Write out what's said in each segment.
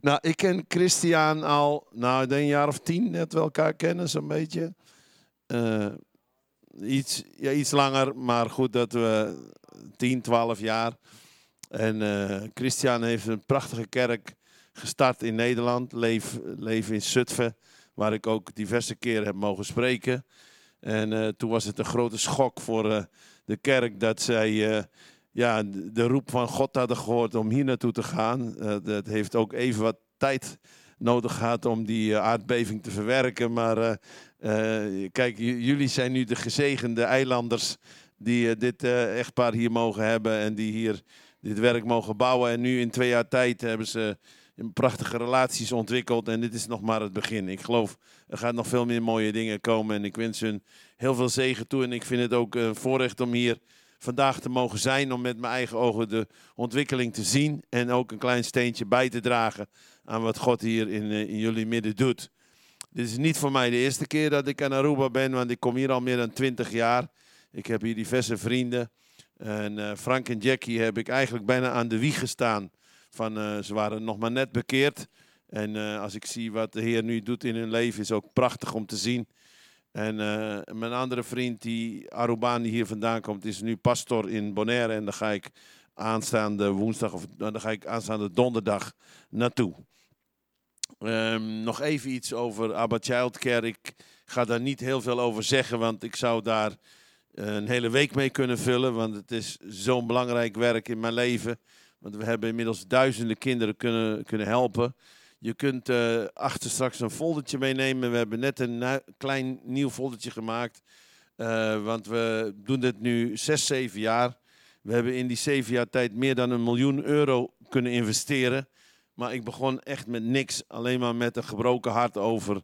Nou, ik ken Christian al, nou, een jaar of tien net wel elkaar kennen, zo'n beetje. Uh, iets, ja, iets langer, maar goed dat we 10, 12 jaar. En uh, Christian heeft een prachtige kerk gestart in Nederland. Leef, leef in Zutphen, waar ik ook diverse keren heb mogen spreken. En uh, toen was het een grote schok voor de kerk dat zij ja, de roep van God hadden gehoord om hier naartoe te gaan. dat heeft ook even wat tijd nodig gehad om die aardbeving te verwerken. Maar kijk, jullie zijn nu de gezegende eilanders die dit echtpaar hier mogen hebben en die hier dit werk mogen bouwen. En nu in twee jaar tijd hebben ze prachtige relaties ontwikkeld. En dit is nog maar het begin. Ik geloof, er gaat nog veel meer mooie dingen komen. En ik wens hun heel veel zegen toe. En ik vind het ook een voorrecht om hier vandaag te mogen zijn. Om met mijn eigen ogen de ontwikkeling te zien. En ook een klein steentje bij te dragen aan wat God hier in, eh, in jullie midden doet. Dit is niet voor mij de eerste keer dat ik aan Aruba ben. Want ik kom hier al meer dan twintig jaar. Ik heb hier diverse vrienden. En uh, Frank en Jackie heb ik eigenlijk bijna aan de wieg gestaan. Van, uh, ze waren nog maar net bekeerd. En als ik zie wat de Heer nu doet in hun leven, is ook prachtig om te zien. En mijn andere vriend, die Arubaan, die hier vandaan komt, is nu pastor in Bonaire. En daar ga ik aanstaande woensdag, of dan ga ik aanstaande donderdag naartoe. Um, nog even iets over Abba Childcare. Ik ga daar niet heel veel over zeggen, want ik zou daar een hele week mee kunnen vullen. Want het is zo'n belangrijk werk in mijn leven. Want we hebben inmiddels duizenden kinderen kunnen, kunnen helpen. Je kunt uh, achter straks een foldertje meenemen. We hebben net een klein nieuw foldertje gemaakt. Uh, want we doen dit nu zes, zeven jaar. We hebben in die zeven jaar tijd meer dan een miljoen euro kunnen investeren. Maar ik begon echt met niks. Alleen maar met een gebroken hart over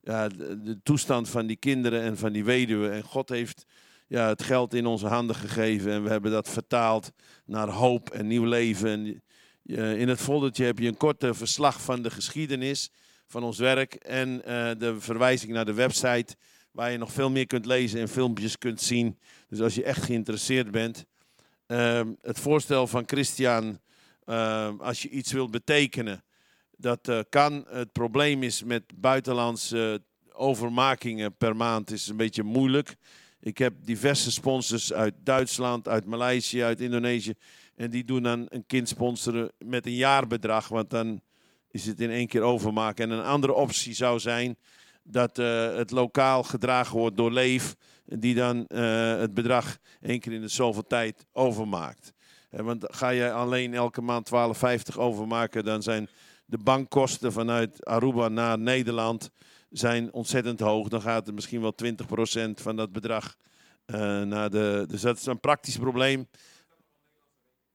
de, toestand van die kinderen en van die weduwen. En God heeft ja, het geld in onze handen gegeven en we hebben dat vertaald naar hoop en nieuw leven. En, in het foldertje heb je een korte verslag van de geschiedenis van ons werk en uh, de verwijzing naar de website waar je nog veel meer kunt lezen en filmpjes kunt zien. Dus als je echt geïnteresseerd bent. Uh, het voorstel van Christian, ehm, als je iets wilt betekenen, dat eh, kan. Het probleem is met buitenlandse overmakingen per maand is een beetje moeilijk. Ik heb diverse sponsors uit Duitsland, uit Maleisië, uit Indonesië. En die doen dan een kind sponsoren met een jaarbedrag. Want dan is het in één keer overmaken. En een andere optie zou zijn dat uh, het lokaal gedragen wordt door Leef. Die dan uh, het bedrag één keer in de zoveel tijd overmaakt. Uh, want ga je alleen elke maand 12,50 overmaken, dan zijn de bankkosten vanuit Aruba naar Nederland zijn ontzettend hoog. Dan gaat er misschien wel 20% van dat bedrag naar de. Dus dat is een praktisch probleem.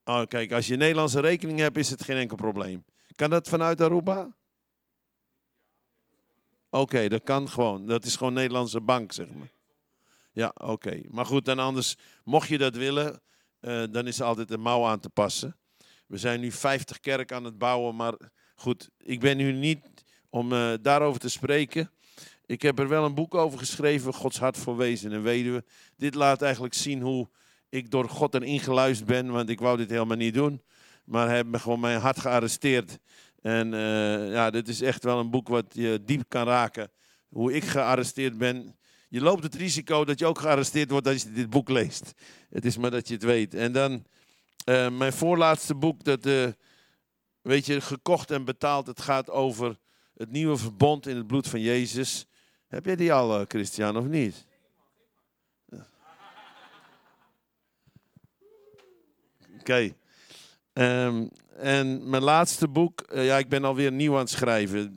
Oh, kijk, als je een Nederlandse rekening hebt, is het geen enkel probleem. Kan dat vanuit Aruba? Oké, dat kan gewoon. Dat is gewoon Nederlandse bank, zeg maar. Ja, oké. Maar goed, dan anders, mocht je dat willen, uh, dan is er altijd een mouw aan te passen. We zijn nu 50 kerk aan het bouwen, maar goed, ik ben nu niet om uh, daarover te spreken. Ik heb er wel een boek over geschreven, Gods hart voor wezen en weduwe. Dit laat eigenlijk zien hoe ik door God erin geluisterd ben, want ik wou dit helemaal niet doen. Maar hij heeft me gewoon mijn hart gearresteerd. En uh, ja, dit is echt wel een boek wat je diep kan raken. Hoe ik gearresteerd ben. Je loopt het risico dat je ook gearresteerd wordt als je dit boek leest. Het is maar dat je het weet. En dan uh, mijn voorlaatste boek, dat, uh, weet je, gekocht en betaald. Het gaat over het nieuwe verbond in het bloed van Jezus. Heb jij die al, Christian, of niet? Oké. Um, en mijn laatste boek, uh, ja, ik ben alweer nieuw aan het schrijven.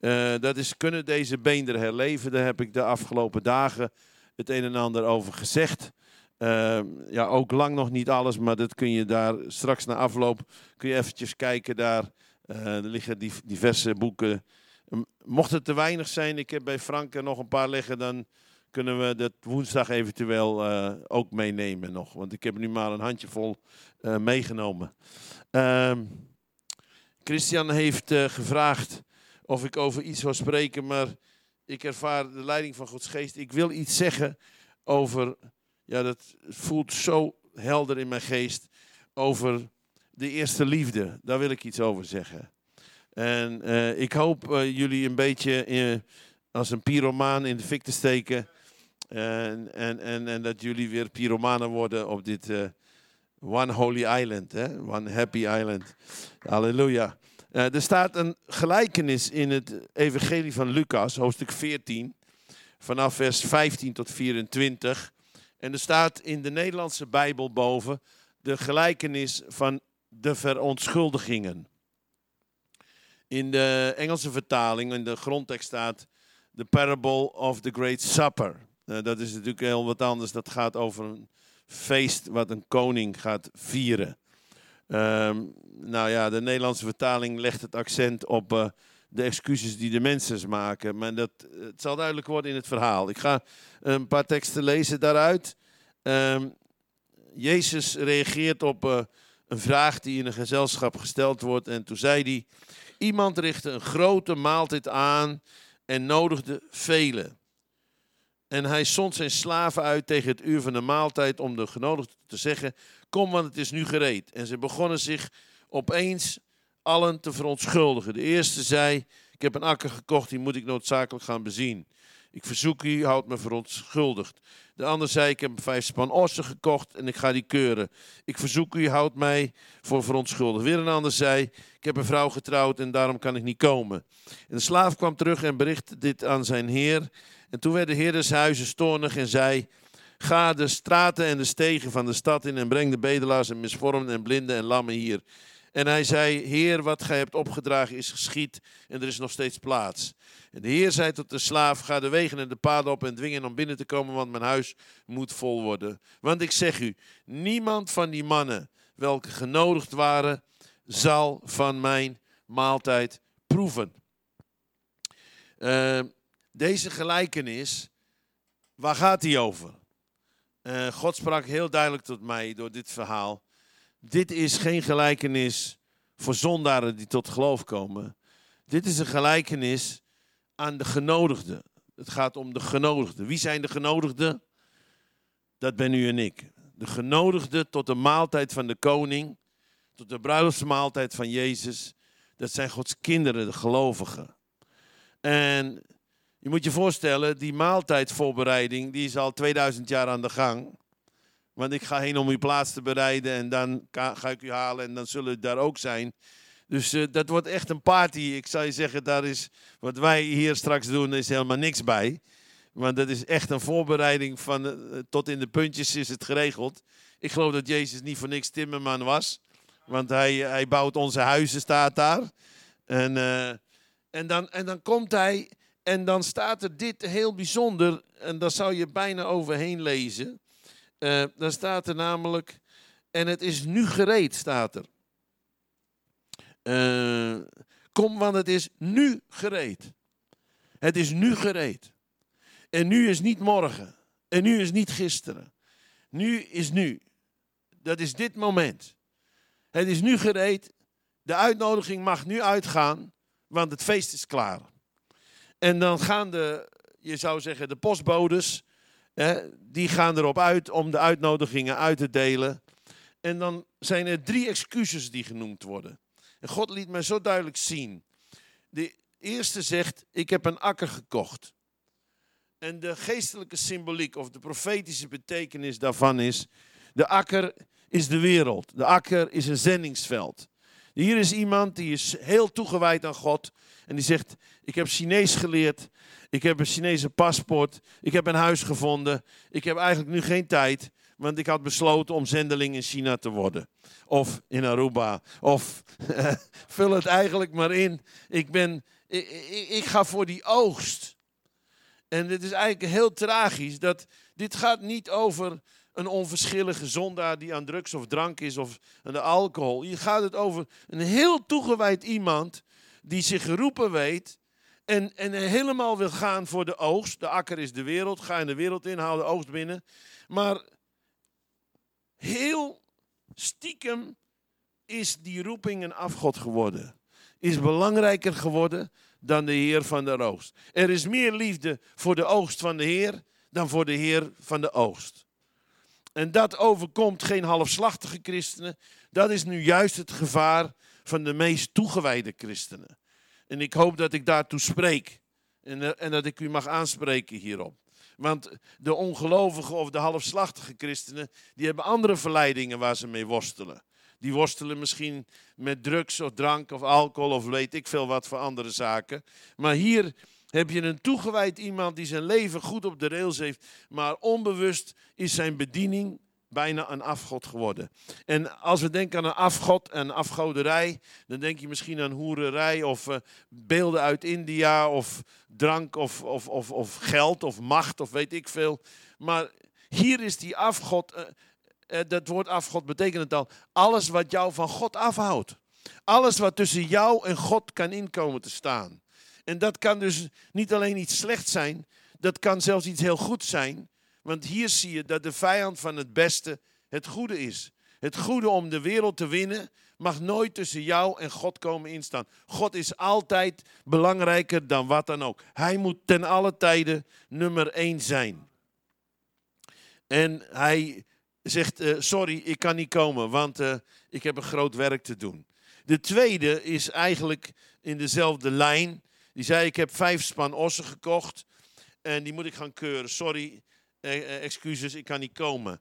Uh, dat is Kunnen deze beenderen herleven? Daar heb ik de afgelopen dagen het een en ander over gezegd. Uh, ja, ook lang nog niet alles, maar dat kun je daar straks na afloop kun je eventjes kijken. Daar uh, er liggen diverse boeken. Mocht het te weinig zijn, ik heb bij Frank nog een paar liggen, dan kunnen we dat woensdag eventueel uh, ook meenemen nog. Want ik heb nu maar een handjevol uh, meegenomen. Uh, Christian heeft uh, gevraagd of ik over iets wil spreken, maar ik ervaar de leiding van Gods geest. Ik wil iets zeggen over, ja dat voelt zo helder in mijn geest, over de eerste liefde. Daar wil ik iets over zeggen. En ik hoop jullie een beetje als een pyromaan in de fik te steken. En, en, en, en dat jullie weer pyromanen worden op dit One Holy Island, hè? One Happy Island. Halleluja. er staat een gelijkenis in het Evangelie van Lucas, hoofdstuk 14, vanaf vers 15 tot 24. En er staat in de Nederlandse Bijbel boven de gelijkenis van de verontschuldigingen. In de Engelse vertaling, in de grondtekst staat The Parable of the Great Supper. Uh, dat is natuurlijk heel wat anders. Dat gaat over een feest wat een koning gaat vieren. Um, nou ja, de Nederlandse vertaling legt het accent op uh, de excuses die de mensen maken. Maar dat, het zal duidelijk worden in het verhaal. Ik ga een paar teksten lezen daaruit. Um, Jezus reageert op uh, een vraag die in een gezelschap gesteld wordt. En toen zei hij: Iemand richtte een grote maaltijd aan en nodigde velen. En hij zond zijn slaven uit tegen het uur van de maaltijd om de genodigden te zeggen: Kom, want het is nu gereed. En ze begonnen zich opeens allen te verontschuldigen. De eerste zei: Ik heb een akker gekocht, die moet ik noodzakelijk gaan bezien. Ik verzoek u, houd me verontschuldigd. De ander zei, ik heb vijf span ossen gekocht en ik ga die keuren. Ik verzoek u, houd mij voor verontschuldigd. Weer een ander zei, ik heb een vrouw getrouwd en daarom kan ik niet komen. En de slaaf kwam terug en berichtte dit aan zijn heer. En toen werd de heer des huizes toornig en zei... Ga de straten en de stegen van de stad in en breng de bedelaars en misvormden en blinden en lammen hier. En hij zei, Heer, wat gij hebt opgedragen is geschied en er is nog steeds plaats. En de Heer zei tot de slaaf, ga de wegen en de paden op en dwing hen om binnen te komen, want mijn huis moet vol worden. Want ik zeg u, niemand van die mannen welke genodigd waren, zal van mijn maaltijd proeven. Uh, deze gelijkenis, waar gaat die over? Uh, God sprak heel duidelijk tot mij door dit verhaal. Dit is geen gelijkenis voor zondaren die tot geloof komen. Dit is een gelijkenis aan de genodigden. Het gaat om de genodigden. Wie zijn de genodigden? Dat ben u en ik. De genodigden tot de maaltijd van de koning, tot de bruiloftsmaaltijd van Jezus. Dat zijn Gods kinderen, de gelovigen. En je moet je voorstellen, die maaltijdvoorbereiding, die is al 2000 jaar aan de gang. Want ik ga heen om uw plaats te bereiden en dan ga ik u halen en dan zullen u daar ook zijn. Dus uh, dat wordt echt een party. Ik zou je zeggen, daar is wat wij hier straks doen, is helemaal niks bij. Want dat is echt een voorbereiding van uh, tot in de puntjes is het geregeld. Ik geloof dat Jezus niet voor niks timmerman was. Want hij, hij bouwt onze huizen, staat daar. En, uh, en, dan, en dan komt hij en dan staat er dit heel bijzonder. En daar zou je bijna overheen lezen. Uh, dan staat er namelijk, en het is nu gereed, staat er. Uh, kom, want het is nu gereed. Het is nu gereed. En nu is niet morgen. En nu is niet gisteren. Nu is nu. Dat is dit moment. Het is nu gereed. De uitnodiging mag nu uitgaan, want het feest is klaar. En dan gaan de, je zou zeggen, de postbodes die gaan erop uit om de uitnodigingen uit te delen. En dan zijn er drie excuses die genoemd worden. En God liet mij zo duidelijk zien. De eerste zegt, ik heb een akker gekocht. En de geestelijke symboliek of de profetische betekenis daarvan is, de akker is de wereld. De akker is een zendingsveld. Hier is iemand die is heel toegewijd aan God. En die zegt, ik heb Chinees geleerd. Ik heb een Chinese paspoort. Ik heb een huis gevonden. Ik heb eigenlijk nu geen tijd. Want ik had besloten om zendeling in China te worden. Of in Aruba. Of vul het eigenlijk maar in. Ik, ben, ik, ik, ga voor die oogst. En het is eigenlijk heel tragisch dat dit gaat niet over een onverschillige zondaar die aan drugs of drank is of aan de alcohol. Hier gaat het over een heel toegewijd iemand die zich geroepen weet en, en helemaal wil gaan voor de oogst. De akker is de wereld, ga in de wereld in, haal de oogst binnen. Maar heel stiekem is die roeping een afgod geworden. Is belangrijker geworden dan de Heer van de oogst. Er is meer liefde voor de oogst van de Heer dan voor de Heer van de oogst. En dat overkomt geen halfslachtige christenen. Dat is nu juist het gevaar van de meest toegewijde christenen. En ik hoop dat ik daartoe spreek. En, eh, en dat ik u mag aanspreken hierop. Want de ongelovige of de halfslachtige christenen, die hebben andere verleidingen waar ze mee worstelen. Die worstelen misschien met drugs of drank of alcohol of weet ik veel wat voor andere zaken. Maar hier heb je een toegewijd iemand die zijn leven goed op de rails heeft, maar onbewust is zijn bediening bijna een afgod geworden. En als we denken aan een afgod en afgoderij, dan denk je misschien aan hoererij of uh, beelden uit India of drank of, of, of, of geld of macht of weet ik veel. Maar hier is die afgod, uh, uh, dat woord afgod betekent het al, alles wat jou van God afhoudt. Alles wat tussen jou en God kan inkomen te staan. En dat kan dus niet alleen iets slechts zijn, dat kan zelfs iets heel goed zijn. Want hier zie je dat de vijand van het beste het goede is. Het goede om de wereld te winnen mag nooit tussen jou en God komen instaan. God is altijd belangrijker dan wat dan ook. Hij moet ten alle tijden nummer één zijn. En hij zegt, uh, sorry, ik kan niet komen, want uh, ik heb een groot werk te doen. De tweede is eigenlijk in dezelfde lijn. Die zei, ik heb vijf span ossen gekocht en die moet ik gaan keuren. Sorry, eh, eh, excuses, ik kan niet komen.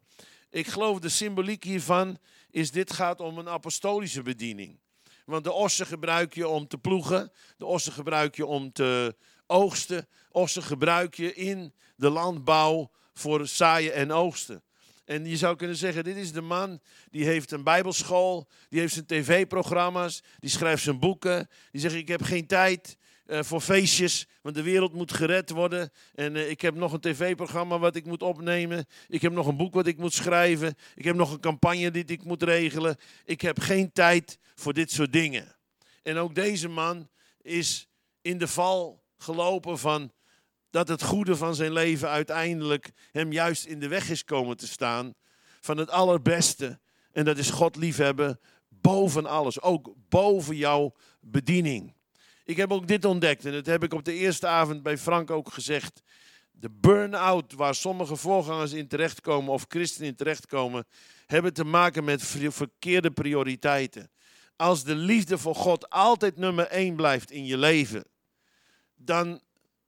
Ik geloof de symboliek hiervan is dit gaat om een apostolische bediening. Want de ossen gebruik je om te ploegen, de ossen gebruik je om te oogsten, ossen gebruik je in de landbouw voor zaaien en oogsten. En je zou kunnen zeggen, dit is de man die heeft een bijbelschool, die heeft zijn tv-programma's, die schrijft zijn boeken, die zegt ik heb geen tijd, uh, voor feestjes, want de wereld moet gered worden. En uh, ik heb nog een tv-programma wat ik moet opnemen. Ik heb nog een boek wat ik moet schrijven. Ik heb nog een campagne die ik moet regelen. Ik heb geen tijd voor dit soort dingen. En ook deze man is in de val gelopen van dat het goede van zijn leven uiteindelijk hem juist in de weg is komen te staan van het allerbeste. En dat is God liefhebben boven alles, ook boven jouw bediening. Ik heb ook dit ontdekt en dat heb ik op de eerste avond bij Frank ook gezegd. De burn-out waar sommige voorgangers in terechtkomen of christenen in terechtkomen, hebben te maken met verkeerde prioriteiten. Als de liefde voor God altijd nummer één blijft in je leven, dan,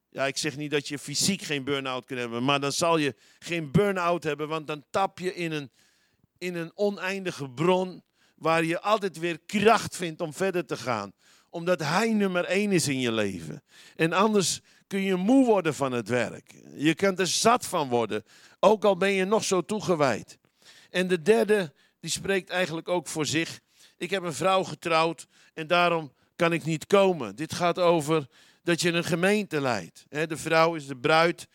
ja, ik zeg niet dat je fysiek geen burn-out kunt hebben, maar dan zal je geen burn-out hebben, want dan tap je in een, in een oneindige bron waar je altijd weer kracht vindt om verder te gaan omdat Hij nummer één is in je leven. En anders kun je moe worden van het werk. Je kunt er zat van worden, ook al ben je nog zo toegewijd. En de derde, die spreekt eigenlijk ook voor zich. Ik heb een vrouw getrouwd en daarom kan ik niet komen. Dit gaat over dat je een gemeente leidt. De vrouw is de bruid,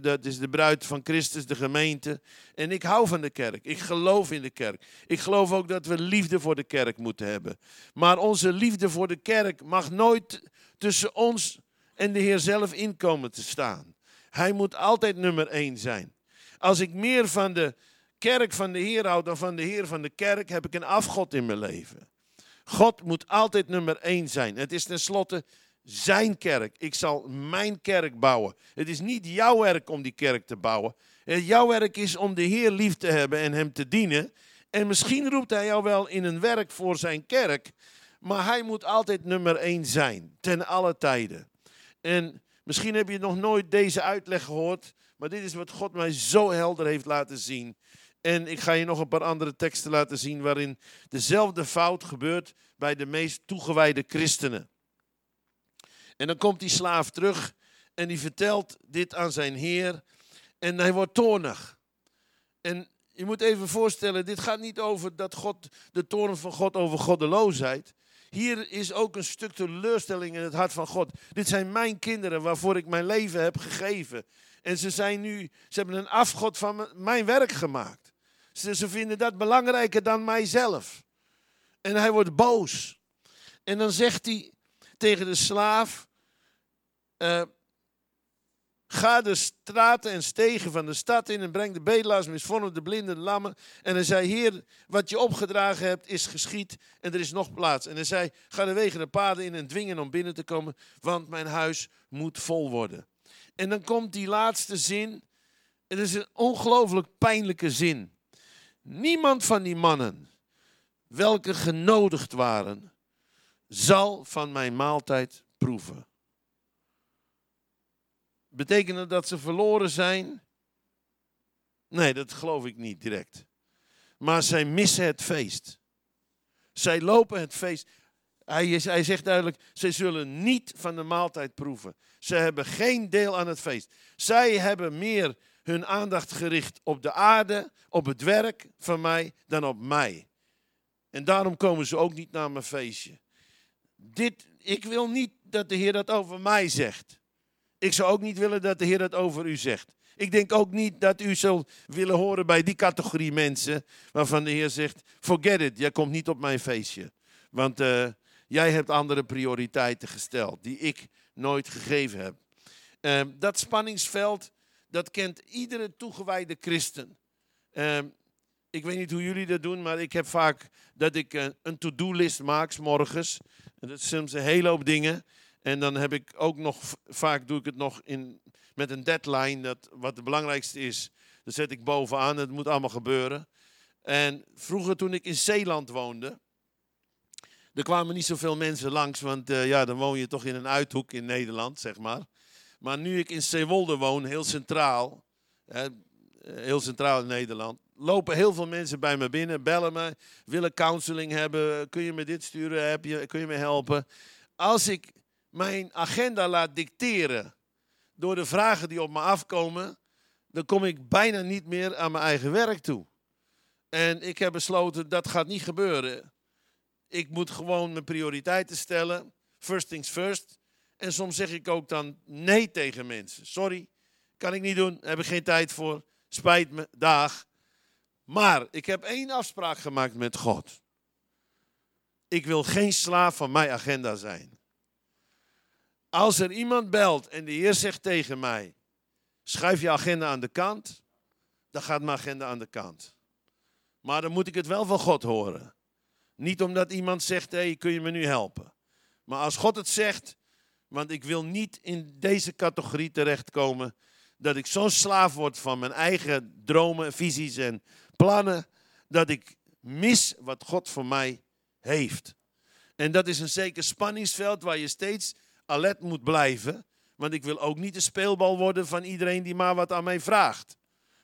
dat is de bruid van Christus, de gemeente. En ik hou van de kerk. Ik geloof in de kerk. Ik geloof ook dat we liefde voor de kerk moeten hebben. Maar onze liefde voor de kerk mag nooit tussen ons en de Heer zelf inkomen te staan. Hij moet altijd nummer één zijn. Als ik meer van de kerk van de Heer houd dan van de Heer van de kerk, heb ik een afgod in mijn leven. God moet altijd nummer één zijn. Het is tenslotte zijn kerk. Ik zal mijn kerk bouwen. Het is niet jouw werk om die kerk te bouwen. Jouw werk is om de Heer lief te hebben en Hem te dienen. En misschien roept Hij jou wel in een werk voor zijn kerk. Maar Hij moet altijd nummer één zijn. Ten alle tijden. En misschien heb je nog nooit deze uitleg gehoord. Maar dit is wat God mij zo helder heeft laten zien. En ik ga je nog een paar andere teksten laten zien waarin dezelfde fout gebeurt bij de meest toegewijde christenen. En dan komt die slaaf terug en die vertelt dit aan zijn heer. En hij wordt toornig. En je moet even voorstellen, dit gaat niet over dat God, de toorn van God over goddeloosheid. Hier is ook een stuk teleurstelling in het hart van God. Dit zijn mijn kinderen waarvoor ik mijn leven heb gegeven. En ze zijn nu, ze hebben een afgod van mijn werk gemaakt. Ze, ze vinden dat belangrijker dan mijzelf. En hij wordt boos. En dan zegt hij tegen de slaaf: uh, ga de straten en stegen van de stad in en breng de bedelaars, misvormden, de blinden, de lammen. En hij zei, heer, wat je opgedragen hebt is geschied en er is nog plaats. En hij zei, ga de wegen de paden in en dwingen om binnen te komen, want mijn huis moet vol worden. En dan komt die laatste zin. Het is een ongelooflijk pijnlijke zin. Niemand van die mannen, welke genodigd waren, zal van mijn maaltijd proeven. Betekent dat dat ze verloren zijn? Nee, dat geloof ik niet direct. Maar zij missen het feest. Zij lopen het feest. Hij, hij zegt duidelijk, zij zullen niet van de maaltijd proeven. Ze hebben geen deel aan het feest. Zij hebben meer hun aandacht gericht op de aarde, op het werk van mij, dan op mij. En daarom komen ze ook niet naar mijn feestje. Dit, ik wil niet dat de Heer dat over mij zegt. Ik zou ook niet willen dat de Heer dat over u zegt. Ik denk ook niet dat u zult willen horen bij die categorie mensen waarvan de Heer zegt: Forget it, jij komt niet op mijn feestje. Want uh, jij hebt andere prioriteiten gesteld die ik nooit gegeven heb. Uh, dat spanningsveld, dat kent iedere toegewijde christen. Uh, ik weet niet hoe jullie dat doen, maar ik heb vaak dat ik eh, een to-do-list maak, s morgens. En dat is een hele hoop dingen. En dan heb ik ook nog, vaak doe ik het nog in, met een deadline, dat wat het belangrijkste is. Dat zet ik bovenaan, het moet allemaal gebeuren. En vroeger toen ik in Zeeland woonde, er kwamen niet zoveel mensen langs, want uh, ja, dan woon je toch in een uithoek in Nederland, zeg maar. Maar nu ik in Zeewolde woon, heel centraal, heel centraal in Nederland, lopen heel veel mensen bij me binnen, bellen me, willen counseling hebben, kun je me dit sturen, heb je, kun je me helpen. Als ik mijn agenda laat dicteren door de vragen die op me afkomen, dan kom ik bijna niet meer aan mijn eigen werk toe. En ik heb besloten, dat gaat niet gebeuren. Ik moet gewoon mijn prioriteiten stellen. First things first. En soms zeg ik ook dan nee tegen mensen. Sorry, kan ik niet doen, heb ik geen tijd voor. Spijt me, dag. Maar ik heb één afspraak gemaakt met God. Ik wil geen slaaf van mijn agenda zijn. Als er iemand belt en de Heer zegt tegen mij: schuif je agenda aan de kant, dan gaat mijn agenda aan de kant. Maar dan moet ik het wel van God horen. Niet omdat iemand zegt: hey, kun je me nu helpen? Maar als God het zegt, want ik wil niet in deze categorie terechtkomen dat ik zo'n slaaf word van mijn eigen dromen, visies en plannen, dat ik mis wat God voor mij heeft. En dat is een zeker spanningsveld waar je steeds alert moet blijven. Want ik wil ook niet de speelbal worden van iedereen die maar wat aan mij vraagt.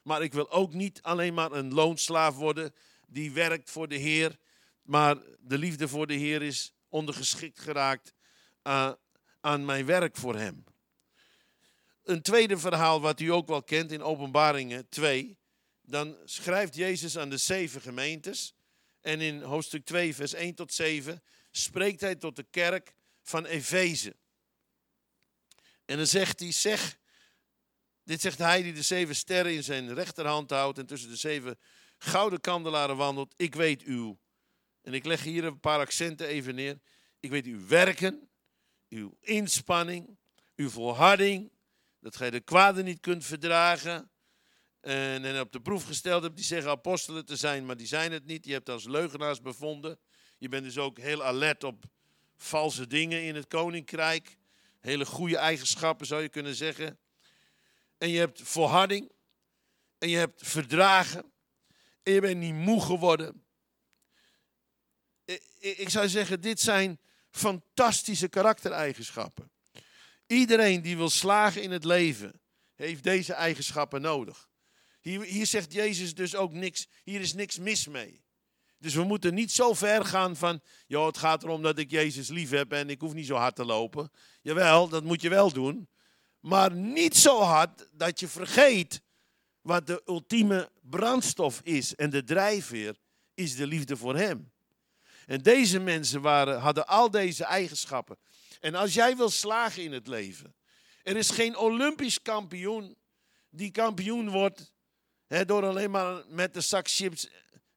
Maar ik wil ook niet alleen maar een loonslaaf worden die werkt voor de Heer. Maar de liefde voor de Heer is ondergeschikt geraakt aan, aan mijn werk voor Hem. Een tweede verhaal wat u ook wel kent in Openbaringen 2. Dan schrijft Jezus aan de zeven gemeentes. En in hoofdstuk 2, vers 1 tot 7 spreekt hij tot de kerk van Efeze. En dan zegt hij, zeg, dit zegt hij die de zeven sterren in zijn rechterhand houdt en tussen de zeven gouden kandelaren wandelt. Ik weet uw, en ik leg hier een paar accenten even neer. Ik weet uw werken, uw inspanning, uw volharding, dat gij de kwade niet kunt verdragen. En, en op de proef gesteld hebt, die zeggen apostelen te zijn, maar die zijn het niet. Je hebt als leugenaars bevonden. Je bent dus ook heel alert op valse dingen in het koninkrijk. Hele goede eigenschappen zou je kunnen zeggen. En je hebt volharding. En je hebt verdragen. En je bent niet moe geworden. Ik zou zeggen, dit zijn fantastische karaktereigenschappen. Iedereen die wil slagen in het leven, heeft deze eigenschappen nodig. Hier, hier zegt Jezus dus ook niks, hier is niks mis mee. Dus we moeten niet zo ver gaan van, joh, het gaat erom dat ik Jezus lief heb en ik hoef niet zo hard te lopen. Jawel, dat moet je wel doen. Maar niet zo hard dat je vergeet wat de ultieme brandstof is en de drijfveer is de liefde voor Hem. En deze mensen waren, hadden al deze eigenschappen. En als jij wil slagen in het leven, er is geen Olympisch kampioen die kampioen wordt door alleen maar met de zak chips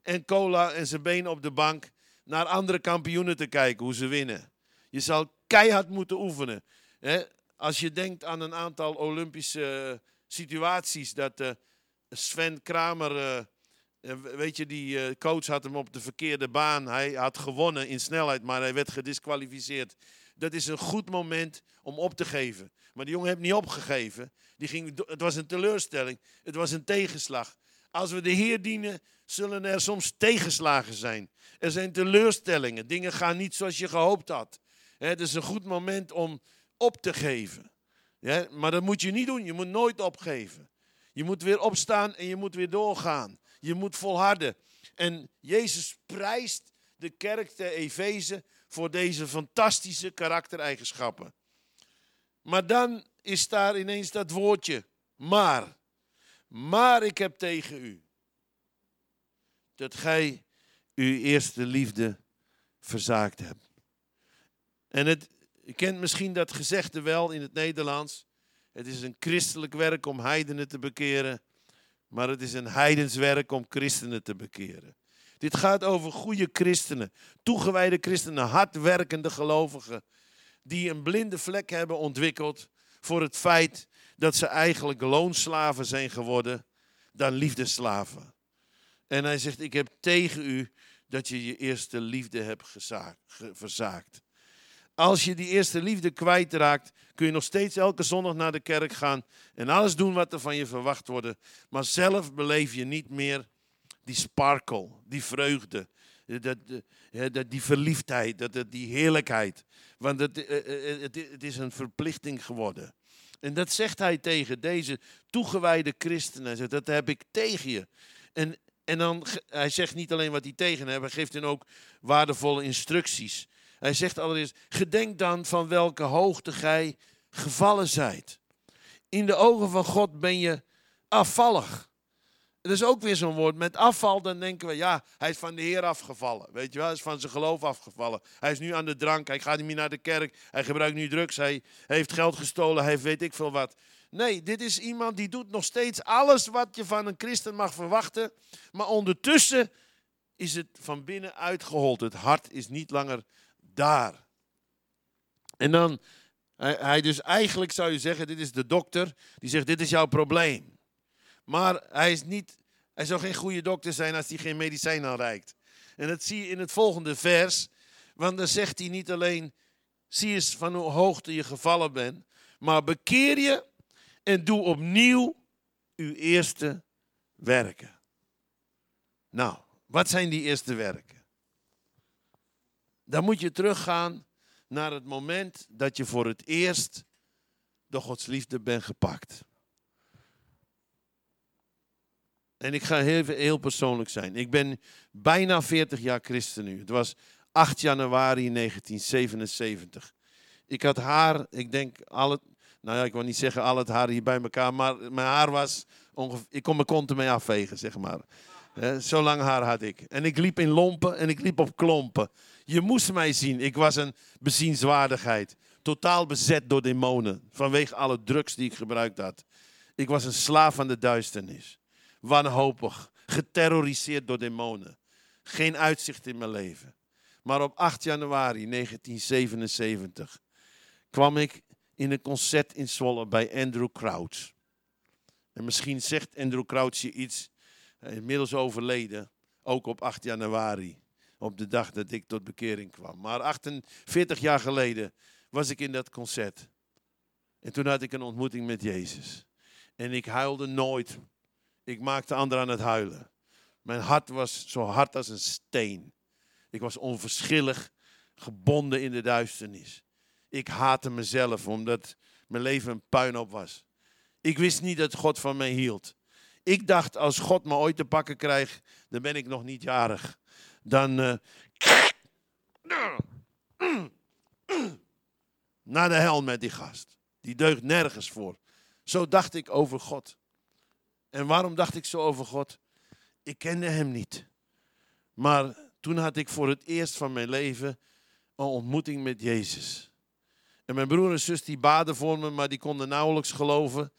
en cola en zijn benen op de bank naar andere kampioenen te kijken hoe ze winnen. Je zal keihard moeten oefenen. Als je denkt aan een aantal Olympische eh, situaties dat uh, Sven Kramer, uh, weet je, die coach had hem op de verkeerde baan. Hij had gewonnen in snelheid, maar hij werd gedisqualificeerd. Dat is een goed moment om op te geven. Maar die jongen heeft niet opgegeven. Die ging, het was een teleurstelling. Het was een tegenslag. Als we de Heer dienen, zullen er soms tegenslagen zijn. Er zijn teleurstellingen. Dingen gaan niet zoals je gehoopt had. Het is een goed moment om op te geven. Maar dat moet je niet doen. Je moet nooit opgeven. Je moet weer opstaan en je moet weer doorgaan. Je moet volharden. En Jezus prijst de kerk te Efeze voor deze fantastische karaktereigenschappen. Maar dan is daar ineens dat woordje, maar. Maar ik heb tegen u dat gij uw eerste liefde verzaakt hebt. En het, je kent misschien dat gezegde wel in het Nederlands. Het is een christelijk werk om heidenen te bekeren, maar het is een heidenswerk om christenen te bekeren. Dit gaat over goede christenen, toegewijde christenen, hardwerkende gelovigen, die een blinde vlek hebben ontwikkeld voor het feit dat ze eigenlijk loonslaven zijn geworden dan liefdeslaven. En hij zegt, ik heb tegen u dat je je eerste liefde hebt verzaakt. Als je die eerste liefde kwijtraakt, kun je nog steeds elke zondag naar de kerk gaan en alles doen wat er van je verwacht wordt. Maar zelf beleef je niet meer die sparkle, die vreugde, dat, dat, die verliefdheid, dat, die heerlijkheid. Want het, eh, eh, eh, het, het is een verplichting geworden. En dat zegt hij tegen deze toegewijde christenen. Hij zegt, dat heb ik tegen je. En, en dan, hij zegt niet alleen wat hij tegen hebben, hij geeft hen ook waardevolle instructies. Hij zegt allereerst, gedenk dan van welke hoogte gij gevallen zijt. In de ogen van God ben je afvallig. Dat is ook weer zo'n woord. Met afval, dan denken we, ja, hij is van de Heer afgevallen. Weet je wel, hij is van zijn geloof afgevallen. Hij is nu aan de drank, hij gaat niet meer naar de kerk. Hij gebruikt nu drugs, hij heeft geld gestolen, hij heeft weet ik veel wat. Nee, dit is iemand die doet nog steeds alles wat je van een christen mag verwachten. Maar ondertussen is het van binnen uitgehold. Het hart is niet langer daar. En dan, hij dus eigenlijk zou je zeggen, dit is de dokter, die zegt, dit is jouw probleem. Maar hij, is niet, hij zou geen goede dokter zijn als hij geen medicijn aanreikt. En dat zie je in het volgende vers. Want dan zegt hij niet alleen, zie eens van hoe hoogte je gevallen bent. Maar bekeer je en doe opnieuw uw eerste werken. Nou, wat zijn die eerste werken? Dan moet je teruggaan naar het moment dat je voor het eerst door Gods liefde bent gepakt. En ik ga heel, heel persoonlijk zijn. Ik ben bijna 40 jaar christen nu. Het was 8 januari 1977. Ik had haar, ik denk al het, nou ja, ik wil niet zeggen al het haar hier bij elkaar, maar mijn haar was ongeveer, ik kon mijn kont ermee afvegen, zeg maar. zo lang haar had ik. En ik liep in lompen en ik liep op klompen. Je moest mij zien. Ik was een bezienswaardigheid. Totaal bezet door demonen. Vanwege alle drugs die ik gebruikt had. Ik was een slaaf van de duisternis wanhopig, geterroriseerd door demonen. Geen uitzicht in mijn leven. Maar op 8 januari 1977 kwam ik in een concert in Zwolle bij Andrew Crouch. En misschien zegt Andrew Crouch je iets, inmiddels overleden, ook op 8 januari, op de dag dat ik tot bekering kwam. Maar 48 jaar geleden was ik in dat concert. En toen had ik een ontmoeting met Jezus. En ik huilde nooit ik maakte anderen aan het huilen. Mijn hart was zo hard als een steen. Ik was onverschillig, gebonden in de duisternis. Ik haatte mezelf omdat mijn leven een puinhoop was. Ik wist niet dat God van mij hield. Ik dacht, als God me ooit te pakken krijgt, dan ben ik nog niet jarig. Dan. Uh, naar de hel met die gast. Die deugt nergens voor. Zo dacht ik over God. En waarom dacht ik zo over God? Ik kende hem niet. Maar toen had ik voor het eerst van mijn leven een ontmoeting met Jezus. En mijn broer en zus die baden voor me, maar die konden nauwelijks geloven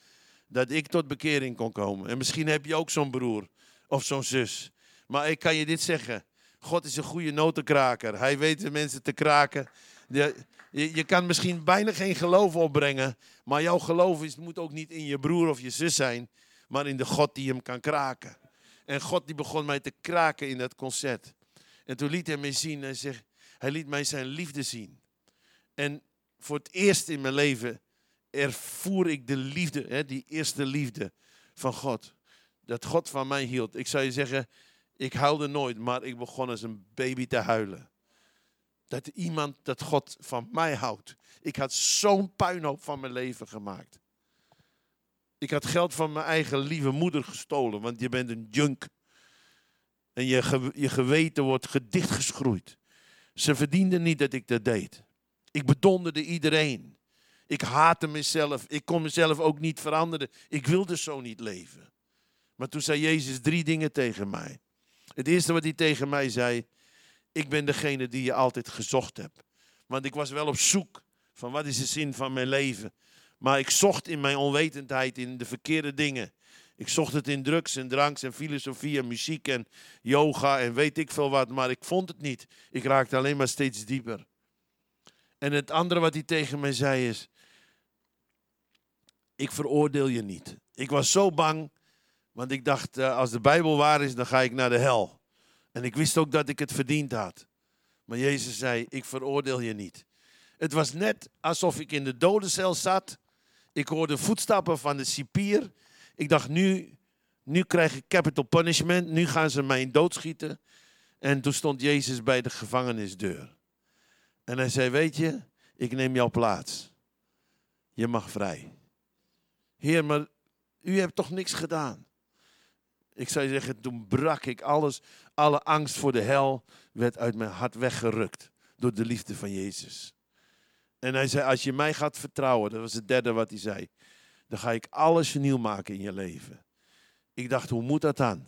dat ik tot bekering kon komen. En misschien heb je ook zo'n broer of zo'n zus. Maar ik kan je dit zeggen. God is een goede notenkraker. Hij weet de mensen te kraken. Je, je, kan misschien bijna geen geloof opbrengen. Maar jouw geloof is, moet ook niet in je broer of je zus zijn maar in de God die hem kan kraken. En God die begon mij te kraken in dat concert. En toen liet hij mij zien, hij, zegt, hij liet mij zijn liefde zien. En voor het eerst in mijn leven ervoer ik de liefde, hè, die eerste liefde van God. Dat God van mij hield. Ik zou je zeggen, ik huilde nooit, maar ik begon als een baby te huilen. Dat iemand, dat God van mij houdt. Ik had zo'n puinhoop van mijn leven gemaakt. Ik had geld van mijn eigen lieve moeder gestolen, want je bent een junk. En je, je geweten wordt gedichtgeschroeid. Ze verdienden niet dat ik dat deed. Ik bedonderde iedereen. Ik haatte mezelf. Ik kon mezelf ook niet veranderen. Ik wilde zo niet leven. Maar toen zei Jezus drie dingen tegen mij. Het eerste wat hij tegen mij zei: Ik ben degene die je altijd gezocht hebt. Want ik was wel op zoek van wat is de zin van mijn leven. Maar ik zocht in mijn onwetendheid in de verkeerde dingen. Ik zocht het in drugs en dranks en filosofie en muziek en yoga en weet ik veel wat. Maar ik vond het niet. Ik raakte alleen maar steeds dieper. En het andere wat hij tegen mij zei is: Ik veroordeel je niet. Ik was zo bang, want ik dacht: eh, als de Bijbel waar is, dan ga ik naar de hel. En ik wist ook dat ik het verdiend had. Maar Jezus zei: Ik veroordeel je niet. Het was net alsof ik in de dodencel zat. Ik hoorde voetstappen van de cipier. Ik dacht: Nu, nu krijg ik capital punishment. Nu gaan ze mij doodschieten. En toen stond Jezus bij de gevangenisdeur. En hij zei, weet je, ik neem jouw plaats. Je mag vrij. Heer, maar u hebt toch niks gedaan? Ik zou zeggen, toen brak ik alles. Alle angst voor de hel werd uit mijn hart weggerukt door de liefde van Jezus. En hij zei, als je mij gaat vertrouwen, dat was het derde wat hij zei, dan ga ik alles nieuw maken in je leven. Ik dacht, hoe moet dat dan?